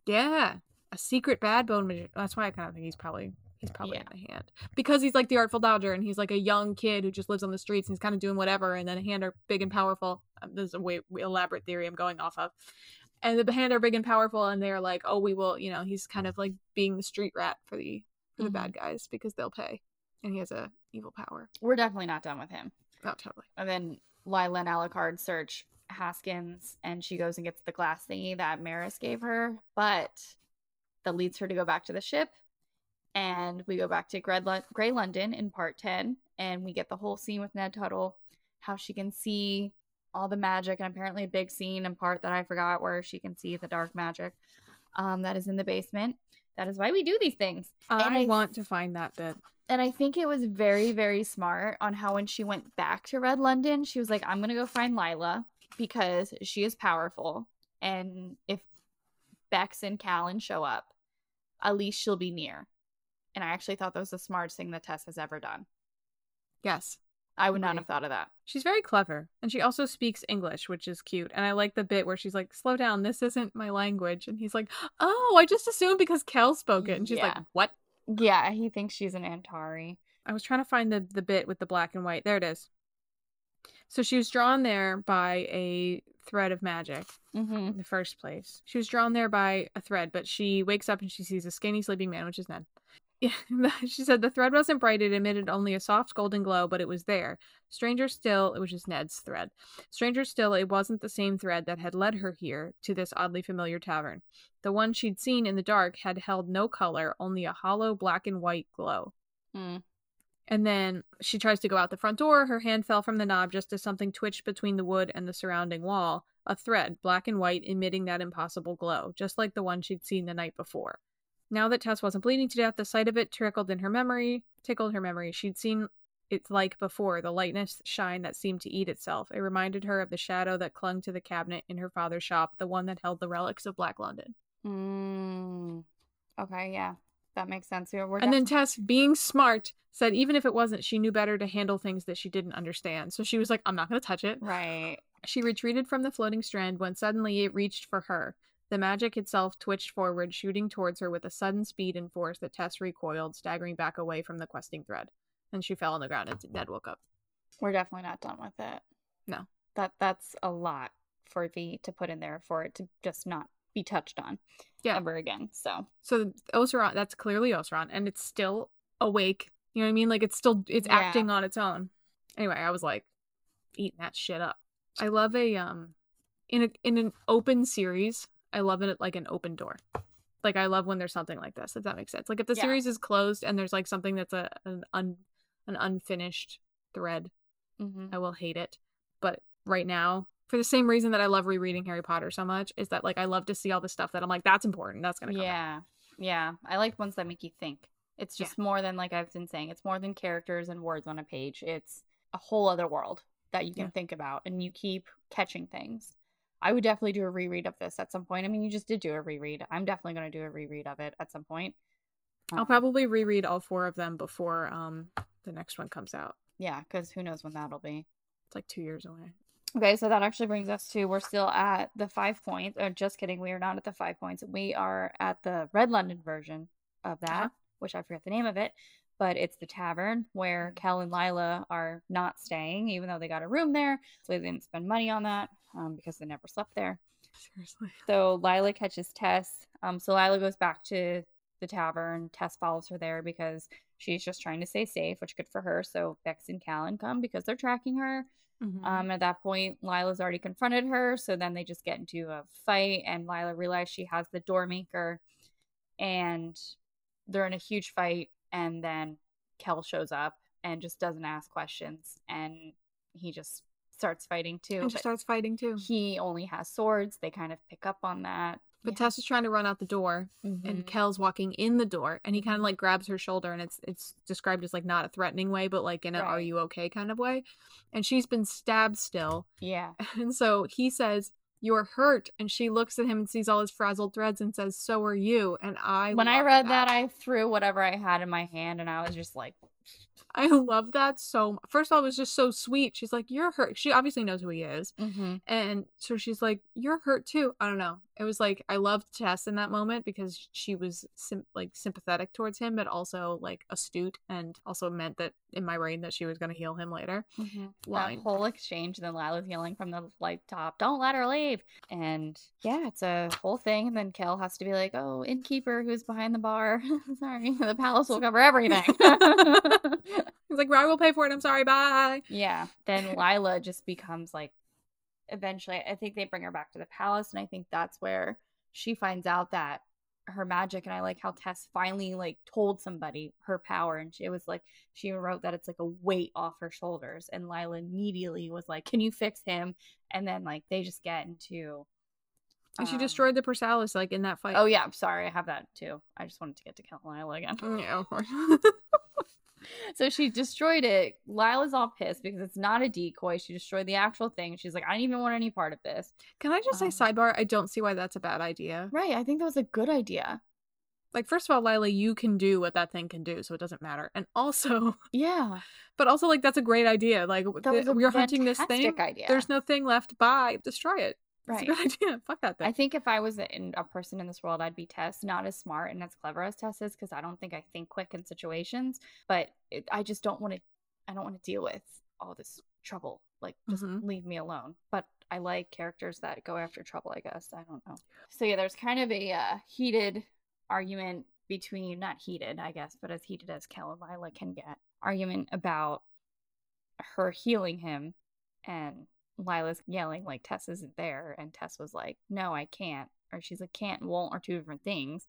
Yeah. A secret bad bone magician. That's why I kind of think he's probably he's probably Yeah. in the hand. Because he's like the Artful Dodger and he's like a young kid who just lives on the streets and he's kind of doing whatever and then a hand are big and powerful. Um, this is a way elaborate theory I'm going off of. and the hand are big and powerful, and they're like, oh, we will, you know, he's kind of like being the street rat for the for the Mhm. bad guys because they'll pay, and he has a evil power. We're definitely not done with him. Oh, totally. And then Lila and Alucard search Haskins, and she goes and gets the glass thingy that Maris gave her, but that leads her to go back to the ship. And we go back to Grey, Grey London in part 10, and we get the whole scene with Ned Tuttle, how she can see all the magic, and apparently a big scene in part that I forgot where she can see the dark magic um, that is in the basement. That is why we do these things. I I- want to find that bit. And I think it was very, very smart on how when she went back to Red London, she was like, I'm going to go find Lila because she is powerful. And if Bex and Calin show up, at least she'll be near. And I actually thought that was the smartest thing that Tes has ever done. Yes. I would not have thought of that. She's very clever, and she also speaks English, which is cute. And I like the bit where she's like, "Slow down, this isn't my language," and he's like, "Oh, I just assumed because Kell spoke it," and she's like, "What?" Yeah, he thinks she's an Antari. I was trying to find the the bit with the black and white. There it is. So she was drawn there by a thread of magic Mm-hmm. in the first place. She was drawn there by a thread, but she wakes up and she sees a skinny sleeping man, which is Ned. Yeah, she said the thread wasn't bright; it emitted only a soft golden glow, but it was there. Stranger still, it was just Ned's thread. Stranger still, it wasn't the same thread that had led her here to this oddly familiar tavern. The one she'd seen in the dark had held no color, only a hollow black and white glow. Mm. And then she tries to go out the front door. Her hand fell from the knob just as something twitched between the wood and the surrounding wall. A thread, black and white, emitting that impossible glow, just like the one she'd seen the night before. Now that Tes wasn't bleeding to death, the sight of it trickled in her memory, tickled her memory. She'd seen it like before, the lightness shine that seemed to eat itself. It reminded her of the shadow that clung to the cabinet in her father's shop, the one that held the relics of Black London. Mm. Okay, yeah. That makes sense. We're, we're And then Tes, being smart, said even if it wasn't, she knew better to handle things that she didn't understand. So she was like, I'm not going to touch it. right. She retreated from the floating strand when suddenly it reached for her. The magic itself twitched forward, shooting towards her with a sudden speed and force that Tes recoiled, staggering back away from the questing thread. And she fell on the ground and Ned woke up. We're definitely not done with it. No. That that's a lot for V to put in there for it to just not be touched on Yeah. ever again. So So Osaron, that's clearly Osaron, and it's still awake. You know what I mean? Like it's still it's Yeah. acting on its own. Anyway, I was like eating that shit up. I love a um in a in an open series. I love it like an open door. Like I love when there's something like this. If that makes sense. Like if the Yeah. series is closed and there's like something that's a an un an unfinished thread, mhm. I will hate it. But right now, for the same reason that I love rereading Harry Potter so much, is that like I love to see all the stuff that I'm like that's important. That's gonna come. out." yeah, yeah. I like ones that make you think. It's Yeah. just more than like I've been saying. It's more than characters and words on a page. It's a whole other world that you can Yeah. think about, and you keep catching things. I would definitely do a reread of this at some point. I mean, you just did do a reread. I'm definitely going to do a reread of it at some point. I'll Um, probably reread all four of them before um the next one comes out. Yeah, because who knows when that'll be. It's like two years away. Okay, so that actually brings us to we're still at the five points. Or just kidding, we are not at the five points. We are at the Red London version of that, Uh-huh. which I forget the name of it, but it's the tavern where Kell and Lila are not staying, even though they got a room there. So they didn't spend money on that um, because they never slept there. Seriously. So Lila catches Tes. Um, so Lila goes back to the tavern. Tes follows her there because she's just trying to stay safe, which good for her. So Bex and Calin come because they're tracking her. Mhm. Um, at that point, Lila's already confronted her, so then they just get into a fight, and Lila realizes she has the door maker, and they're in a huge fight, and then Kell shows up and just doesn't ask questions, and he just starts fighting too. and she starts fighting too. he only has swords. They kind of pick up on that. But Tes is trying to run out the door, and Mhm. Kell's walking in the door, and he kind of Mhm. like grabs her shoulder, and it's it's described as like not a threatening way, but like in a "Are you okay?" kind of way. And she's been stabbed still, yeah, and so he says, "You're hurt," and she looks at him and sees all his frazzled threads and says, "So are you." And I when I read that, I threw whatever I had in my hand, and I was just like, I love that so. First of all, it was just so sweet. She's like, "You're hurt." She obviously knows who he is, mm-hmm. and so she's like, "You're hurt too." I don't know. It was like I loved Tes in that moment because she was sim- like sympathetic towards him, but also like astute, and also meant that in my brain that she was going to heal him later. Mhm. That whole exchange, and then Lila's yelling from the light top, "Don't let her leave!" And yeah, it's a whole thing. And then Kell has to be like, "Oh, innkeeper, who's behind the bar? Sorry, the palace will cover everything." He's like, "Rhy will pay for it. I'm sorry. Bye." yeah. Then Lila just becomes like, eventually, I think they bring her back to the palace, and I think that's where she finds out that her magic and I like how Tes finally like told somebody her power and she, it was like she wrote that it's like a weight off her shoulders and Lila immediately was like can you fix him and then like they just get into And she um, destroyed the Persalis like in that fight. Oh yeah, I'm sorry, I have that too. I just wanted to get to and Lila again. yeah, of course. So she destroyed it. Lila's all pissed because it's not a decoy. She destroyed the actual thing. She's like, I don't even want any part of this. Can I just say Um, sidebar? I don't see why that's a bad idea. Right. I think that was a good idea. Like, first of all, Lila, you can do what that thing can do, so it doesn't matter. And also, Yeah. but also, like, that's a great idea. Like, That th- was a we're hunting this thing. idea. There's no thing left by. Destroy it. Right. good idea. Fuck that thing. I think if I was in a person in this world, I'd be Tes, not as smart and as clever as Tes is, because I don't think I think quick in situations. But it, I just don't want to. I don't want to deal with all this trouble. Like, just Mhm. leave me alone. But I like characters that go after trouble. I guess I don't know. So yeah, there's kind of a uh, heated argument between not heated, I guess, but as heated as Kell and Lila can get. Argument about her healing him and Lila's yelling like Tes isn't there, and Tes was like, "No, I can't," or she's like, "Can't and won't" are two different things.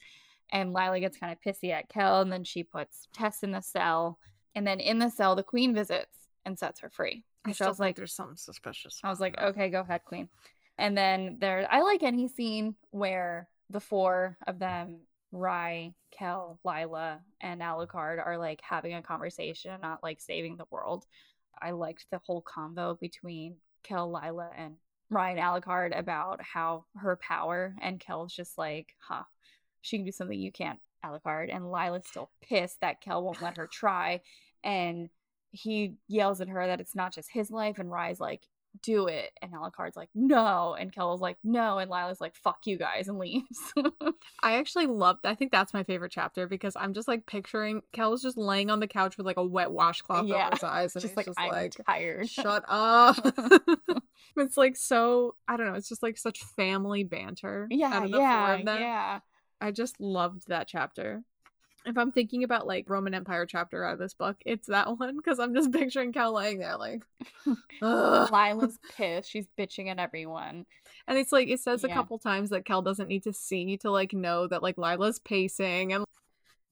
And Lila gets kind of pissy at Kell, and then she puts Tes in the cell, and then in the cell, the Queen visits and sets her free. I still I was like, there's something suspicious. I was like, that. okay, go ahead, Queen. And then there, I like any scene where the four of them, Rhy, Kell, Lila, and Alucard, are like having a conversation, not like saving the world. I liked the whole convo between Kell, Lila, and Ryan Alucard about how her power, and Kell's just like, huh, she can do something you can't, Alucard. And Lila's still pissed that Kell won't let her try. And he yells at her that it's not just his life, and Rhy's like, do it. And Alucard's like, no. And Kell's like, no. And Lila's like, fuck you guys, and leaves. I actually loved. I think that's my favorite chapter because I'm just like picturing Kell's just laying on the couch with like a wet washcloth Yeah. over his eyes, and just like, just I'm like, tired. "Shut up." it's like so. I don't know. It's just like such family banter. yeah, out of the four yeah, yeah. I just loved that chapter. If I'm thinking about like Roman Empire chapter out of this book, it's that one because I'm just picturing Kell laying there like, Lila's pissed. She's bitching at everyone. and it's like it says a couple times that Kell doesn't need to see to like know that like Lila's pacing, and, and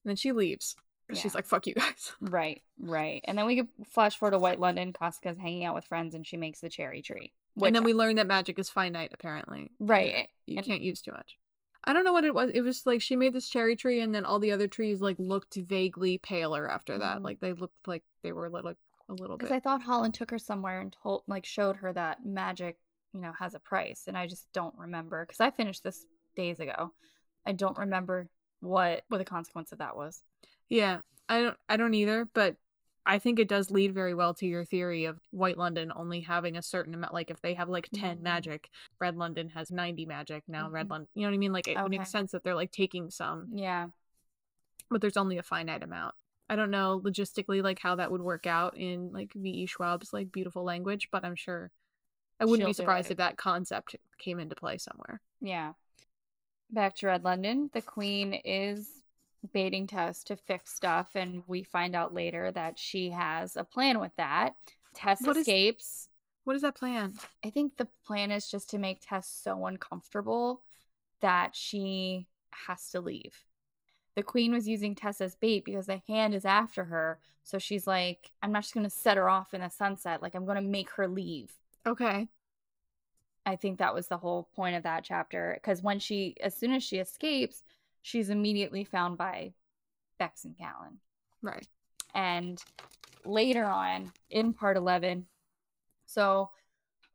then she leaves. 'cause She's like, "Fuck you guys." Right, right. And then we could flash forward to White London. Kosika's hanging out with friends, and she makes the cherry tree. Which, and then we learn that magic is finite. Apparently, right. you and- can't use too much. I don't know what it was. It was like she made this cherry tree, and then all the other trees like looked vaguely paler after that. Mhm. Like they looked like they were a little, a little Because. I thought Holland took her somewhere and told, like, showed her that magic, you know, has a price, and I just don't remember. Because I finished this days ago. I don't remember what what the consequence of that was. Yeah, I don't I don't either, but I think it does lead very well to your theory of White London only having a certain amount like if they have like 10 Mhm. magic, Red London has 90 magic. Now Red Mhm. London, you know what I mean? Like it Okay. makes sense that they're like taking some, Yeah. but there's only a finite amount. I don't know logistically like how that would work out in like VE Schwab's like beautiful language, but I'm sure I wouldn't She'll be surprised if that concept came into play somewhere. Yeah. Back to Red London, the queen is baiting Tes to fix stuff, and we find out later that she has a plan with that. Tes What is- escapes. What is that plan? I think the plan is just to make Tes so uncomfortable that she has to leave. The queen was using Tes as bait because the hand is after her. So she's like, I'm not just going to set her off in the sunset. Like, I'm going to make her leave. Okay. I think that was the whole point of that chapter. Because when she, as soon as she escapes, she's immediately found by Bex and Calin. Right. And later on in part 11, so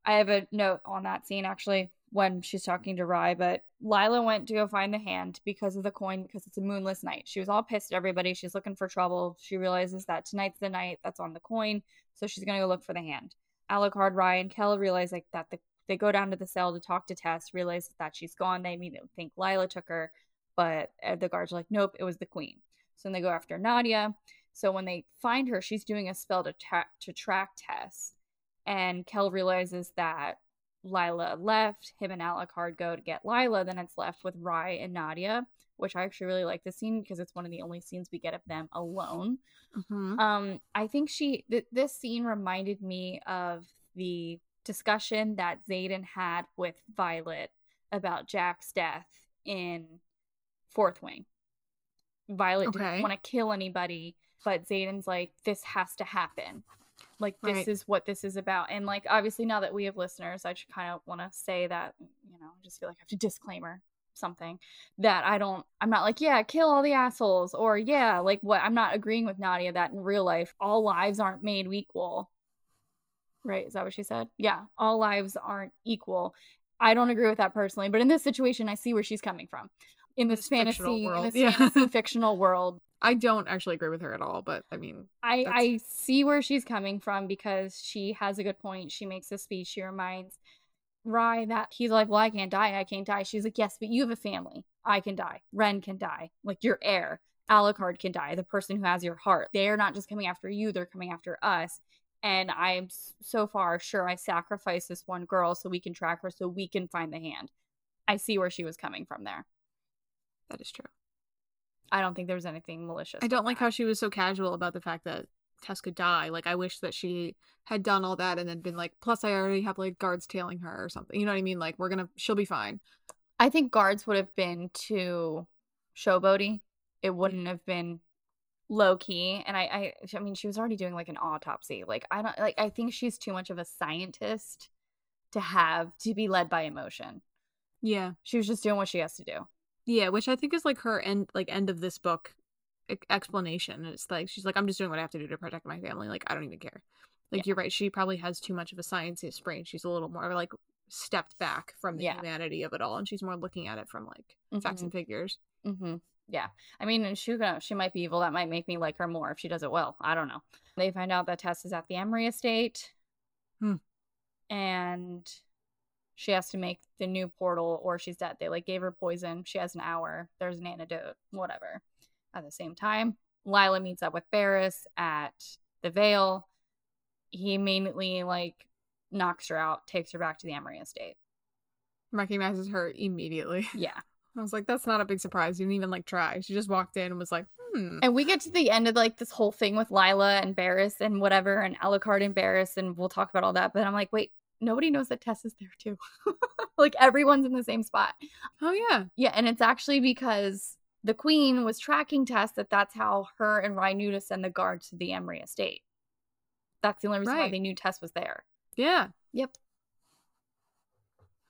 I have a note on that scene actually when she's talking to Rhy, but Lila went to go find the hand because of the coin because it's a moonless night. She was all pissed at everybody. She's looking for trouble. She realizes that tonight's the night that's on the coin, so she's going to go look for the hand. Alucard, Rhy, and Kell realize like that the They go down to the cell to talk to Tes, realize that she's gone. They immediately think Lila took her, but uh, the guards are like, nope, it was the queen. So then they go after Nadiya. So when they find her, she's doing a spell to, tra- to track Tes. And Kell realizes that Lila left. Him and Alucard go to get Lila. Then it's left with Rhy and Nadiya, which I actually really like the scene because it's one of the only scenes we get of them alone. Mhm. Um, I think she th- this scene reminded me of the discussion that Xaden had with Violet about Jack's death in Fourth Wing. Violet Okay. didn't want to kill anybody, but Xaden's like, this has to happen. Like this Right. is what this is about. And like obviously now that we have listeners, I just kind of want to say that, you know, I just feel like I have to disclaimer something that I don't I'm not like, yeah, kill all the assholes or yeah, like what I'm not agreeing with Nadiya that in real life all lives aren't made equal. Right? Is that what she said? Yeah, all lives aren't equal. I don't agree with that personally, but in this situation I see where she's coming from. In this, fantasy, in world, this yeah. fantasy fictional world, I don't actually agree with her at all, but I mean, I, That's- I see where she's coming from because she has a good point. She makes a speech. She reminds Rhy that he's like, Well, I can't die. I can't die. She's like, Yes, but you have a family. I can die. Ren can die. Like your heir. Alucard can die. The person who has your heart. They're not just coming after you, they're coming after us. And I'm so far sure I sacrificed this one girl so we can track her so we can find the hand. I see where she was coming from there. That is true. I don't think there was anything malicious. I don't like that. how she was so casual about the fact that Tes could die. Like, I wish that she had done all that and then been like, plus, I already have like guards tailing her or something. You know what I mean? Like, we're gonna, she'll be fine. I think guards would have been too showboaty. It wouldn't have been low key. And I, I, I mean, she was already doing like an autopsy. Like I don't like. I think she's too much of a scientist to have to be led by emotion. Yeah. She was just doing what she has to do. Yeah, which I think is like her end, like end of this book explanation. It's like she's like, I'm just doing what I have to do to protect my family. Like I don't even care. Like Yeah. you're right. She probably has too much of a scientist brain. She's a little more like stepped back from the Yeah. humanity of it all, and she's more looking at it from like facts and figures. Mm-hmm. Yeah. I mean, and she she might be evil. That might make me like her more if she does it well. I don't know. They find out that Tes is at the Emery estate. Hmm. And she has to make the new portal or she's dead. They like gave her poison. She has an hour. There's an antidote, whatever. At the same time, Lila meets up with Berras at the Veil. He immediately like knocks her out, takes her back to the Emery estate. Recognizes her immediately. Yeah. I was like, that's not a big surprise. You didn't even like try. She just walked in and was like, hmm. And we get to the end of like this whole thing with Lila and Berras and whatever, and Alucard and Berras, and we'll talk about all that. But I'm like, wait, nobody knows that Tes is there too. like everyone's in the same spot. Oh yeah. Yeah, and it's actually because the Queen was tracking Tes that that's how her and Rhy knew to send the guard to the Emery estate. That's the only reason why they knew Tes was there. Yeah. Yep.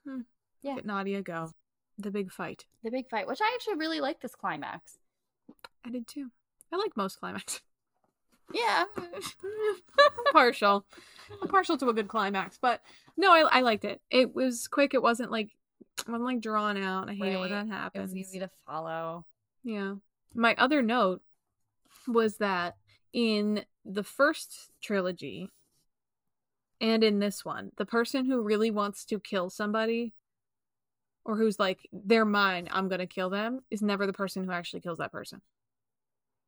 Hmm. Yeah. Get Nadiya go. The big fight. The big fight, which I actually really like this climax. I did too. I like most climax. Yeah. I'm partial. I'm partial to a good climax, but no, I, I liked it. It was quick. It wasn't like it wasn't like drawn out. I hate it when Right. that it happens. was easy to follow. Yeah. My other note was that in the first trilogy and in this one, the person who really wants to kill somebody or who's like, they're mine, I'm going to kill them, is never the person who actually kills that person.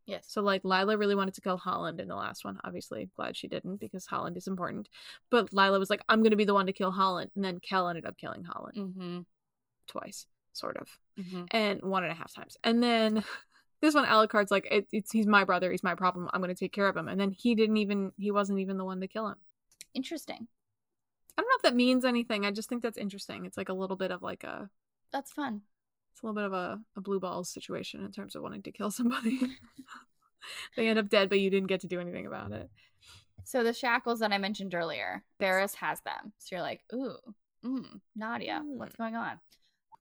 Yes. So, like, Lila really wanted to kill Holland in the last one. Obviously, glad she didn't because Holland is important. But Lila was like, I'm going to be the one to kill Holland. And then Kell ended up killing Holland Mm-hmm. twice, sort of Mm-hmm. and one and a half times. And then this one, Alucard's like, it, it's he's my brother, he's my problem. I'm gonna take care of him. And then he didn't even he wasn't even the one to kill him. Interesting. I don't know if that means anything. I just think that's interesting. It's like a little bit of like a That's fun. It's a little bit of a, a blue balls situation in terms of wanting to kill somebody. they end up dead, but you didn't get to do anything about it. So the shackles that I mentioned earlier, Berras has them. So you're like, ooh, mm, Nadiya, what's going on?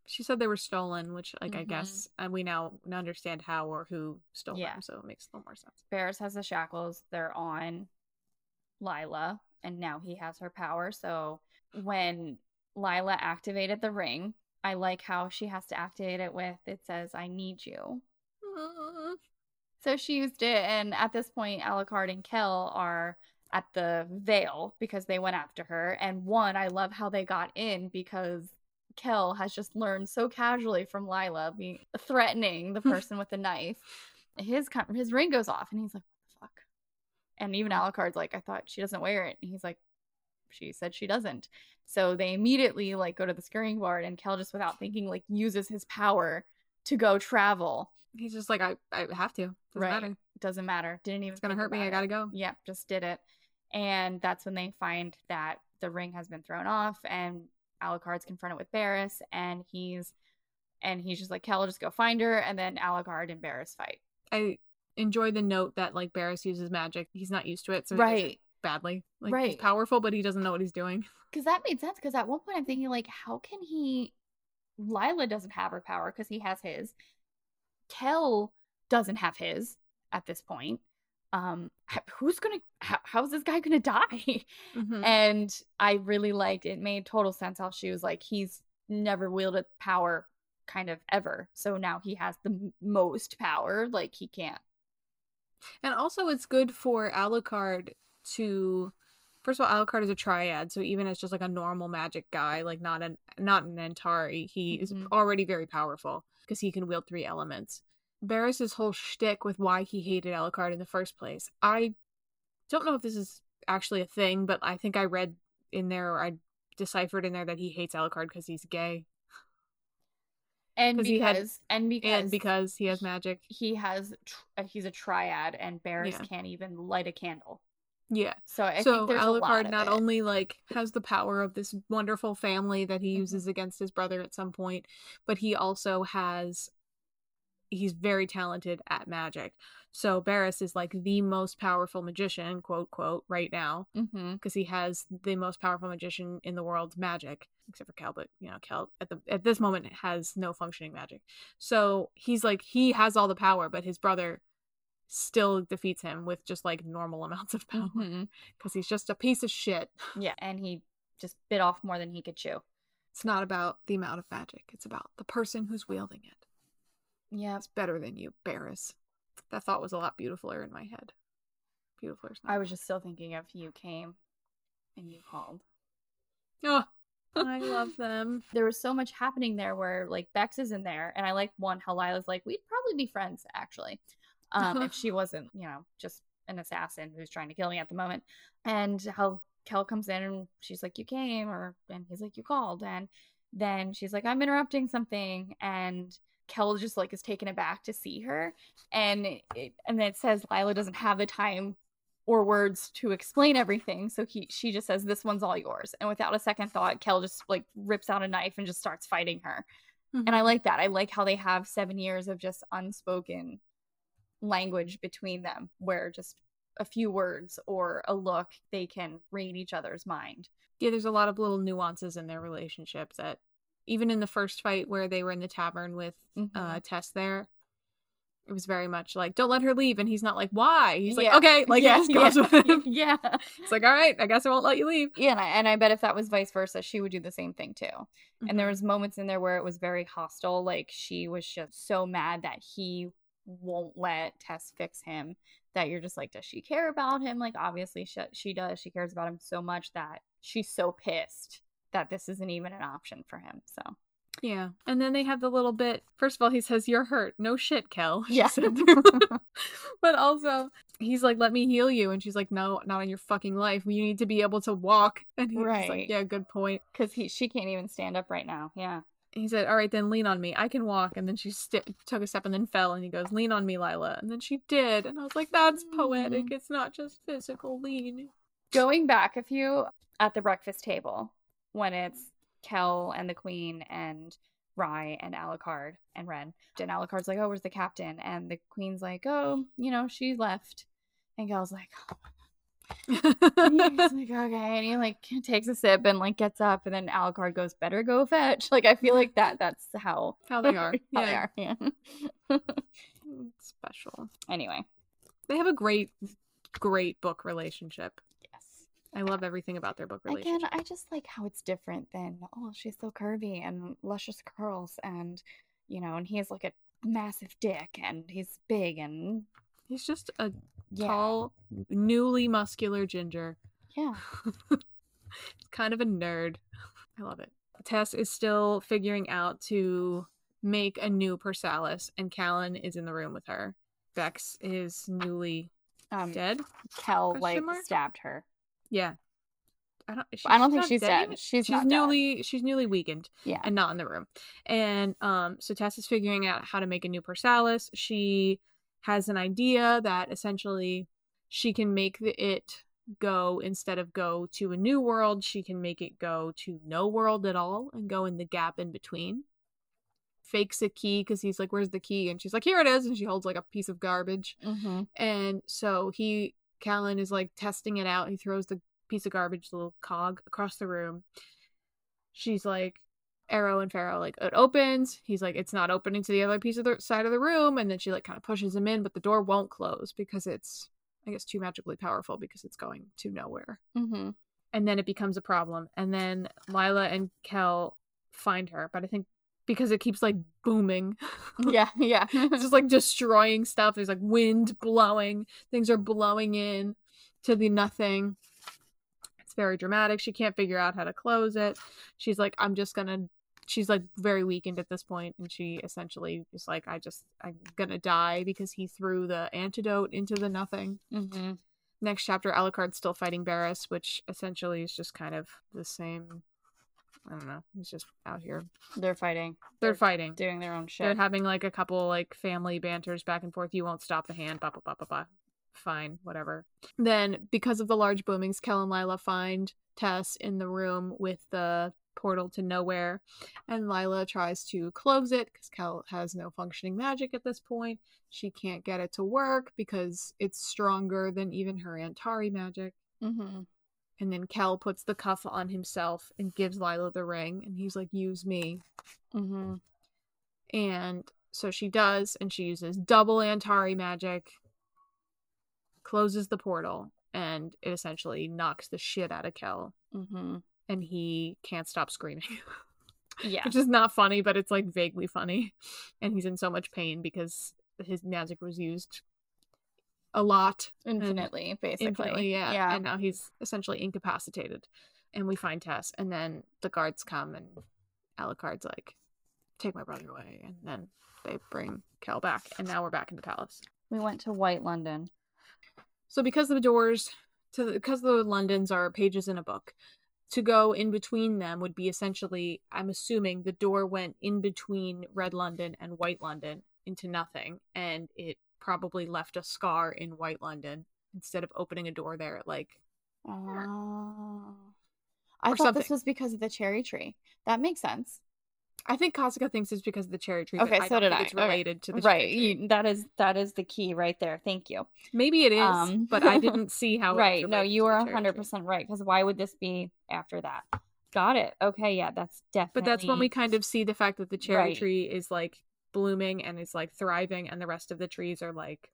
She said they were stolen, which like I Mhm. guess and we now understand how or who stole Yeah. them, so it makes a little more sense. Berras has the shackles. They're on Lila, and now he has her power. So when Lila activated the ring, I like how she has to activate it with it says, I need you. So she used it, and at this point, Alucard and Kell are at the veil because they went after her. And one, I love how they got in because Kell has just learned so casually from Lila being threatening the person with the knife. His his ring goes off and he's like, "What the fuck?" And even Alucard's like, "I thought she doesn't wear it." And he's like, "She said she doesn't." So they immediately like go to the skirting board and Kell just without thinking like uses his power to go travel. He's just like, I, I have to. Doesn't right. matter. Doesn't matter. Didn't even It's gonna hurt me. about I gotta go. Yep, just did it. And that's when they find that the ring has been thrown off and Alucard's confronted with Berras and he's and he's just like, Kell, just go find her, and then Alucard and Berras fight. I enjoy the note that like Berras uses magic. He's not used to it, so it Right. Badly. Like Right. he's powerful, but he doesn't know what he's doing. Because that made sense. Because at one point I'm thinking, like, how can he? Lila doesn't have her power because he has his. Kell doesn't have his at this point. Um, who's gonna? How, how's this guy gonna die? Mhm. and I really liked it. Made total sense how she was like, he's never wielded power, kind of ever. So now he has the most power. Like he can't. And also, it's good for Alucard to. First of all, Alucard is a triad, so even as just like a normal magic guy, like not an not an Antari, he is Mhm. already very powerful because he can wield three elements. Berras's whole shtick with why he hated Alucard in the first place, I don't know if this is actually a thing, but I think I read in there or I deciphered in there that he hates Alucard because he's gay And 'Cause because had- and because and because he has magic. he has tr- uh, he's a triad and Berras Yeah. can't even light a candle. Yeah. So I so think there's a lot Alucard not only like has the power of this wonderful family that he Mhm. uses against his brother at some point, but he also has he's very talented at magic. So Berras is like the most powerful magician, quote quote, right now because he has the most powerful magician in the world's magic, except for Kell. But you know, Kell at the at this moment has no functioning magic. So he's like he has all the power, but his brother still defeats him with just like normal amounts of power mm-hmm. because he's just a piece of shit. Yeah, and he just bit off more than he could chew. It's not about the amount of magic; it's about the person who's wielding it. Yeah, It's better than you, Berras. That thought was a lot beautifuler in my head. Beautifuler. I was just still thinking of you came and you called. Oh, I love them. There was so much happening there where like Bex is in there, and I like one how Lila's like we'd probably be friends actually, um, if she wasn't you know just an assassin who's trying to kill me at the moment, and how Kell comes in and she's like you came or and he's like you called and then she's like I'm interrupting something and Kell just like is taken aback to see her. And it, and then it says Lila doesn't have the time or words to explain everything. So he she just says this one's all yours. And without a second thought Kell just like rips out a knife and just starts fighting her. And I like that. I like how they have 7 years of just unspoken language between them where just a few words or a look they can read each other's mind yeah, there's a lot of little nuances in their relationship that even in the first fight where they were in the tavern with uh Mhm. Tes there, it was very much like, Don't let her leave and he's not like, Why? He's like, Yeah. Okay, like yeah, he just goes yeah, with him. yeah. It's like, all right, I guess I won't let you leave. Yeah, and I, and I bet if that was vice versa, she would do the same thing too. And there Mhm. was moments in there where it was very hostile. Like she was just so mad that he won't let Tes fix him. That you're just like, does she care about him? Like obviously she, she does. She cares about him so much that she's so pissed that this isn't even an option for him. So Yeah. And then they have the little bit. First of all, he says, You're hurt. No shit, Kell. Yeah. but also, he's like, Let me heal you. And she's like, No, not in your fucking life. You need to be able to walk. And he's Right. like, Yeah, good point. because he she can't even stand up right now. Yeah. He said, "All right, then lean on me. I can walk." And then she st- took a step and then fell. And he goes, "Lean on me, Lila." And then she did. And I was like, "That's poetic. Mm. It's not just physical lean." going back a few at the breakfast table when it's Kell and the Queen and Rhy and Alucard and Ren. And Alucard's like, "Oh, where's the captain?" And the Queen's like, "Oh, you know, she left." And Kell's like, and he's like, "Okay," and he like takes a sip and like gets up, and then Alucard goes, "Better go fetch." Like I feel like that. That's how How they are. how Yeah. they are. Yeah. Mm, special. anyway, They have a great, great book relationship. yes. I love everything about their book relationship. Again, I just like how it's different than oh, she's so curvy and luscious curls, and you know, and he has like a massive dick, and he's big, and He's just a Yeah. tall, newly muscular ginger. Yeah. kind of a nerd. I love it. Tes is still figuring out to make a new Persalis, and Calin is in the room with her. Bex is newly Um, dead. Kell like mark? stabbed her. Yeah. I don't. I don't think she's dead. yet. She's, She's not dead. newly. She's newly weakened Yeah. and not in the room. And um, so Tes is figuring out how to make a new Persalis. She has an idea that essentially she can make the, it go instead of go to a new world, she can make it go to no world at all and go in the gap in between. Fakes a key because he's like, "Where's the key?" And she's like, "Here it is." And she holds like a piece of garbage. Mm-hmm. And so he, Calin, is like testing it out. He throws the piece of garbage, the little cog, across the room. She's like, Arrow and Pharaoh, like, it opens. He's like, it's not opening to the other piece of the side of the room. And then she, like, kind of pushes him in, but the door won't close because it's, I guess, too magically powerful because it's going to nowhere. Mm-hmm. And then it becomes a problem. And then Lila and Kel find her, but I think because it keeps, like, booming. Yeah. Yeah. it's just like destroying stuff. There's like wind blowing, things are blowing in to the nothing. It's very dramatic. She can't figure out how to close it. She's like, I'm just gonna. She's like very weakened at this point, and she essentially is like, I just, I'm gonna die because he threw the antidote into the nothing. mm-hmm. Next chapter, Alucard's still fighting Berras, which essentially is just kind of the same. I don't know. He's just out here. They're fighting. They're fighting. doing their own shit. They're having like a couple like family banters back and forth. You won't stop the hand. Blah blah blah blah blah. Fine, whatever. Then because of the large boomings, Kell and Lila find Tes in the room with the portal to nowhere, and Lila tries to close it because Kell has no functioning magic at this point. She can't get it to work because it's stronger than even her Antari magic. mm-hmm. And then Kell puts the cuff on himself and gives Lila the ring, and he's like, "Use me." Mm-hmm. And so she does, and she uses double Antari magic, closes the portal, and it essentially knocks the shit out of Kell, Mm-hmm. And he can't stop screaming. Yeah. Which is not funny, but it's like vaguely funny. And he's in so much pain because his magic was used a lot. Infinitely, basically. Infinitely, yeah. Yeah. And now he's essentially incapacitated. And we find Tes, and then the guards come, and Alucard's like, take my brother away. And then they bring Kell back, and now we're back in the palace. we went to White London. So because the doors to the, because the Londons are pages in a book, to go in between them would be essentially, I'm assuming, the door went in between Red London and White London into nothing, and it probably left a scar in White London instead of opening a door there. Like, Oh. I thought this was because of the cherry tree. That makes sense. I think Kosika thinks it's because of the cherry tree. Okay, I so did think I. It's Okay. related to the right. cherry tree. You, that is that is the key right there. Thank you. Maybe it is, Um, but I didn't see how. it right. No, you are hundred percent right. Because why would this be after that? Got it. Okay. Yeah. That's definitely. But that's when we kind of see the fact that the cherry Right. tree is like blooming and is like thriving, and the rest of the trees are like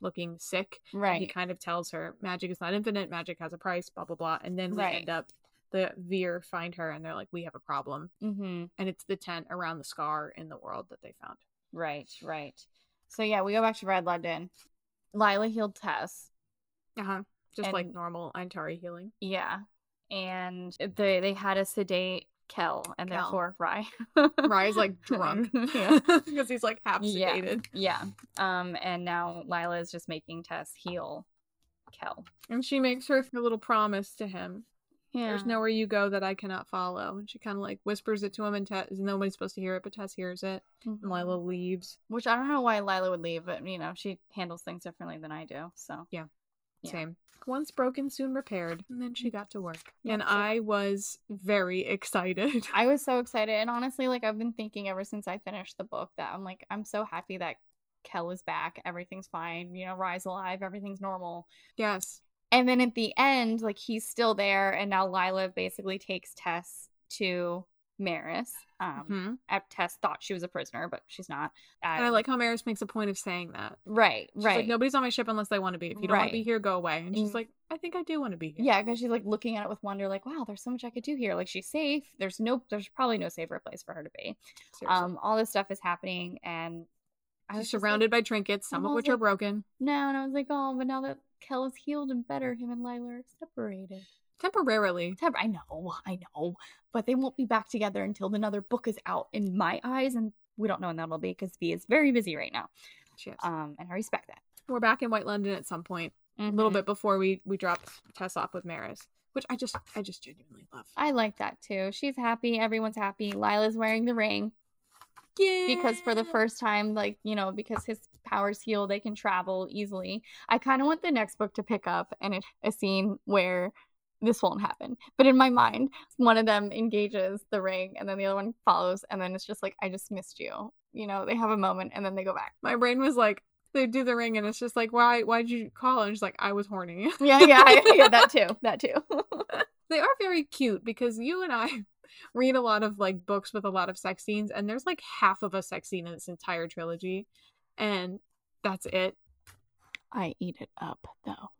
looking sick. And right. He kind of tells her magic is not infinite, magic has a price, blah blah blah. And then we Right. end up the Vir find her and they're like, We have a problem. mm-hmm. And it's the tent around the scar in the world that they found. Right. Right. So yeah, we go back to Red London. Lila healed Tes. Uh-huh. Just like normal Antari healing. Yeah. And they they had a sedate Kell and Kell. therefore Rhy. Rhy's like drunk. because he's like half sedated. Yeah. Um, and now Lila is just making Tes heal Kell. And she makes her a little promise to him. Yeah. There's nowhere you go that I cannot follow. And she kind of like whispers it to him, and Tes, nobody's supposed to hear it, but Tes hears it. And Mhm. Lila leaves. Which I don't know why Lila would leave, but you know, she handles things differently than I do. So Yeah. Same. Once broken, soon repaired. And then she got to work. Yeah, and I was very excited. I was so excited. And honestly, like I've been thinking ever since I finished the book that I'm like, I'm so happy that Kell is back. Everything's fine. You know, Rhy's alive. Everything's normal. yes. And then at the end, like he's still there, and now Lila basically takes Tes to Maris. Um, Mhm. uh, Tes thought she was a prisoner, but she's not. And I like how Maris makes a point of saying that. right, She's right. like, nobody's on my ship unless they want to be. If you don't want to be here, go away. And she's Mm. like, I think I do want to be here. yeah, because she's like looking at it with wonder, like, wow, there's so much I could do here. Like she's safe. There's no, there's probably no safer place for her to be. Seriously. Um, all this stuff is happening, and I She's was just like, surrounded by trinkets, some of which are broken. no, and I was like, oh, but now that Kell is healed and better, him and Lila are separated. Temporarily. Temp- I know, I know, but they won't be back together until another book is out in my eyes, and we don't know when that'll be because V is very busy right now. She is. Um, and I respect that. We're back in White London at some point. A little Mhm. bit before we we drop Tes off with Maris, which I just I just genuinely love. I like that too. She's happy. Everyone's happy. Lila's wearing the ring Yeah. because for the first time, like, you know, because his powers heal, they can travel easily. I kind of want the next book to pick up and it, a scene where this won't happen. But in my mind, one of them engages the ring and then the other one follows. And then it's just like, I just missed you. You know, they have a moment and then they go back. my brain was like they do the ring and it's just like why why'd you call and she's like I was horny. Yeah, yeah, I, yeah, that too. That too. they are very cute because you and I read a lot of like books with a lot of sex scenes and there's like half of a sex scene in this entire trilogy and that's it. I eat it up though.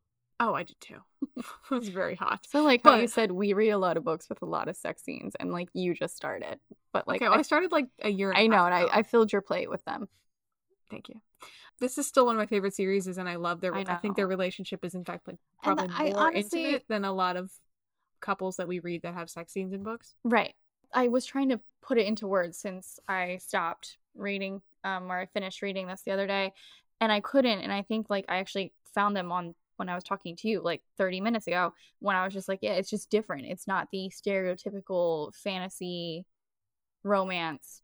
Oh, I did too. it was very hot. So like how you said, we read a lot of books with a lot of sex scenes, and like you just started, but like okay, well, I, I, started like a year. I know, and I, ago. I filled your plate with them. thank you. This is still one of my favorite series, and I love their. I I, think their relationship is in fact like probably more honestly- intimate than a lot of couples that we read that have sex scenes in books. Right. I was trying to put it into words since I stopped reading, um, or I finished reading this the other day, and I couldn't. And I think like I actually found them on when I was talking to you like 30 minutes ago when I was just like, yeah, it's just different. It's not the stereotypical fantasy romance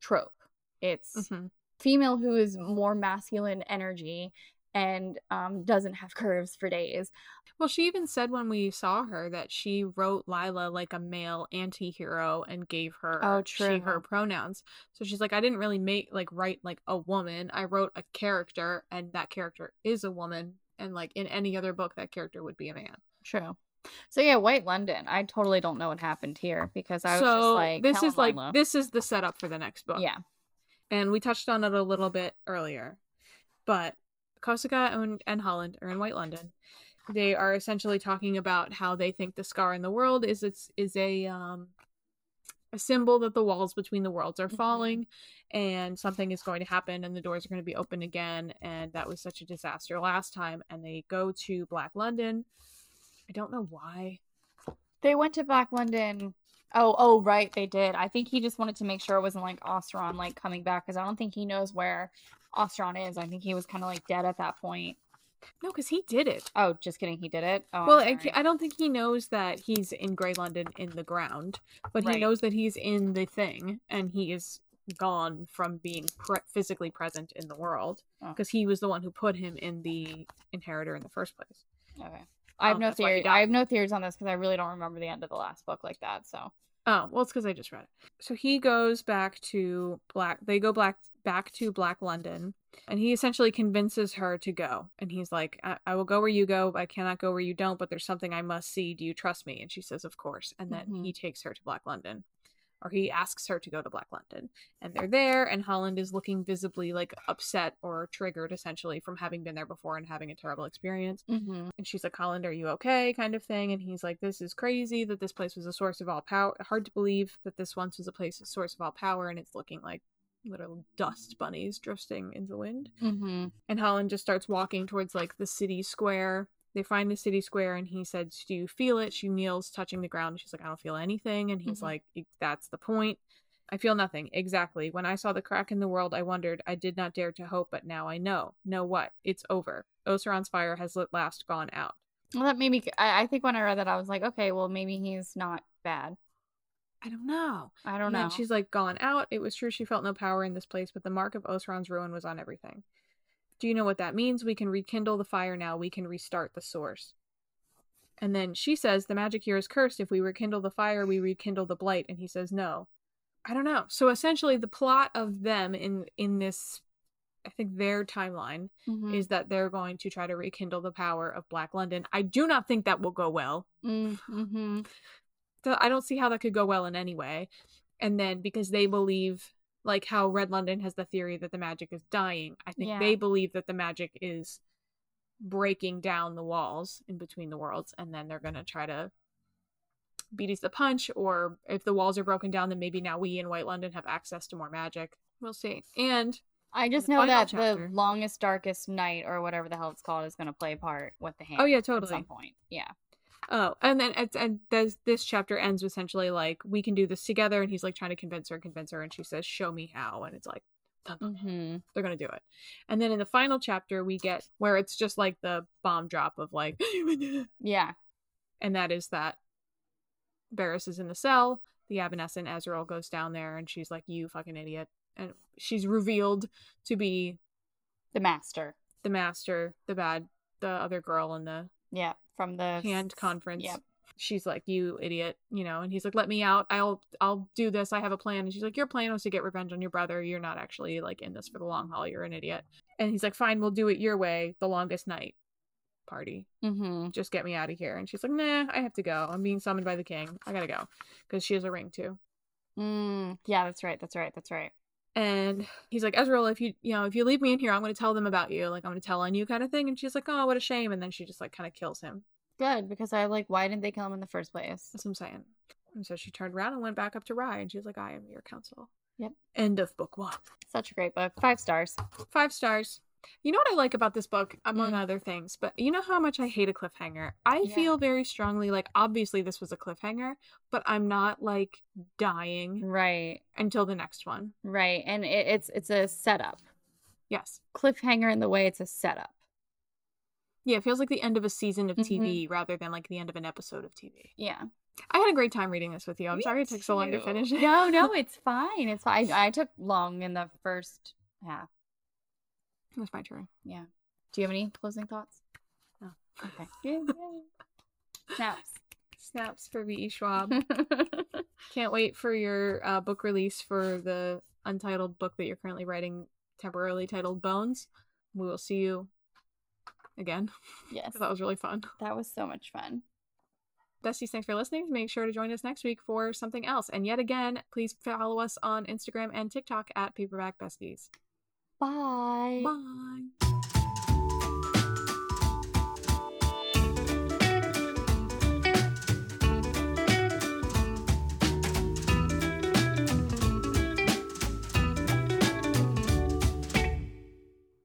trope. It's Mhm. female who is more masculine energy and um, doesn't have curves for days. Well, she even said when we saw her that she wrote Lila like a male anti-hero and gave her Oh, she her pronouns. So she's like I didn't really make like write like a woman. I wrote a character and that character is a woman and like in any other book that character would be a man. True. So yeah, White London. I totally don't know what happened here because I was so just like, this is like this is the setup for the next book. yeah, And we touched on it a little bit earlier. But Kosika and, and Holland are in White London. They are essentially talking about how they think the scar in the world is it's is a um a symbol that the walls between the worlds are Mhm. falling and something is going to happen and the doors are going to be open again and that was such a disaster last time and they go to Black London. I don't know why. they went to Black London. Oh, oh, right, they did. I think he just wanted to make sure it wasn't like Osaron like coming back because I don't think he knows where Osaron is. I think he was kind of like dead at that point. No, because he did it. Oh, just kidding, he did it. Oh, Well, I'm I, don't think he knows that he's in Grey London in the ground, but he knows that he's in the thing and he is gone from being pre- physically present in the world Oh. because he was the one who put him in the inheritor in the first place. okay. I have Um, no that's why he theory. I have no theories on this because I really don't remember the end of the last book like that. So Oh, well, it's because I just read it. So he goes back to Black. They go black back to Black London, and he essentially convinces her to go. And he's like, I, "I will go where you go. I cannot go where you don't. But there's something I must see. Do you trust me?" And she says, "Of course." And then Mhm. he takes her to Black London, or he asks her to go to Black London, and they're there. And Holland is looking visibly like upset or triggered, essentially, from having been there before and having a terrible experience. mm-hmm. And she's like, Holland, are you okay? kind of thing. And he's like, this is crazy that this place was a source of all power. Hard to believe that this once was a place, a source of all power, and it's looking like little dust bunnies drifting in the wind. Mm-hmm. And Holland just starts walking towards like the city square. They find the city square, and he says, Do you feel it? She kneels, touching the ground. She's like, I don't feel anything. And he's Mhm. like, "E- That's the point. I feel nothing. Exactly. When I saw the crack in the world, I wondered. I did not dare to hope, but now I know. Know what? It's over. Osaron's fire has at last gone out. Well, that made me. I, I think when I read that, I was like, okay, well, maybe he's not bad. I don't know. I don't And know. she's like gone out. It was true she felt no power in this place, but the mark of Osaron's ruin was on everything. Do you know what that means? We can rekindle the fire now. We can restart the source. And then she says the magic here is cursed. If we rekindle the fire, we rekindle the blight. And he says no. I don't know. So essentially, the plot of them in in this, I think their timeline Mhm. is that they're going to try to rekindle the power of Black London. I do not think that will go well. Mm-hmm. I don't see how that could go well in any way. And then because they believe, like how Red London has the theory that the magic is dying, I think Yeah. they believe that the magic is breaking down the walls in between the worlds, and then they're gonna try to beat us the punch. Or if the walls are broken down, then maybe now we in White London have access to more magic. We'll see. And I just know that chapter- the longest, darkest night, or whatever the hell it's called, is going to play a part with the hand. Oh yeah, totally. at some point. Yeah. Oh, and then it's and this this chapter ends essentially like we can do this together, and he's like trying to convince her, convince her, and she says, "Show me how," and it's like, dun, dun, dun, hmm they're gonna do it. And then in the final chapter, we get where it's just like the bomb drop of like, Yeah. and that is that Berras is in the cell. The Evanescent Azrael goes down there, and she's like, "You fucking idiot!" And she's revealed to be The master. the master, the bad, the other girl in the Yeah. From the hand conference. Yep. She's like, "You idiot," you know, and he's like, "Let me out. I'll I'll do this. I have a plan." And she's like, "Your plan was to get revenge on your brother. You're not actually like in this for the long haul. You're an idiot." And he's like, "Fine, we'll do it your way. The longest night party. Mm-hmm. Just get me out of here." And she's like, "Nah, I have to go. I'm being summoned by the king. I gotta go because she has a ring too." Mm. Yeah, that's right. That's right. That's right. And he's like, Ezreal, if you you know if you leave me in here, I'm gonna tell them about you. Like I'm gonna tell on you, kind of thing. And she's like, "Oh, what a shame." And then she just like kind of kills him. Good because I like. Why didn't they kill him in the first place? That's what I'm saying. And so she turned around and went back up to Rhy, and she was like, "I am your counsel." Yep. End of book one. Such a great book. Five stars. Five stars. You know what I like about this book, among Mm. other things, but you know how much I hate a cliffhanger. I Yeah. feel very strongly like obviously this was a cliffhanger, but I'm not like dying Right. until the next one. Right. And it, it's it's a setup. Yes. Cliffhanger in the way it's a setup. Yeah, it feels like the end of a season of Mhm. TV rather than like the end of an episode of TV. Yeah. I had a great time reading this with you. I'm Me sorry it took so long to finish it. No, no, it's fine. It's fine. I, I took long in the first half. It's my turn. Yeah. Do you have any closing thoughts? No. Okay. Yeah, yeah. Snaps. Snaps for V.E. Schwab. Can't wait for your uh, book release for the untitled book that you're currently writing, temporarily titled Bones. We will see you again. yes. that was really fun. That was so much fun. Besties, thanks for listening. Make sure to join us next week for something else. And yet again, please follow us on Instagram and TikTok at Paperback Besties. Bye. Bye.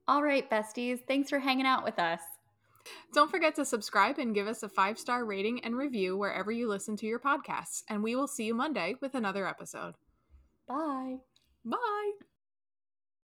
All right, besties. Thanks for hanging out with us. Don't forget to subscribe and give us a five star rating and review wherever you listen to your podcasts. And we will see you Monday with another episode. Bye. Bye.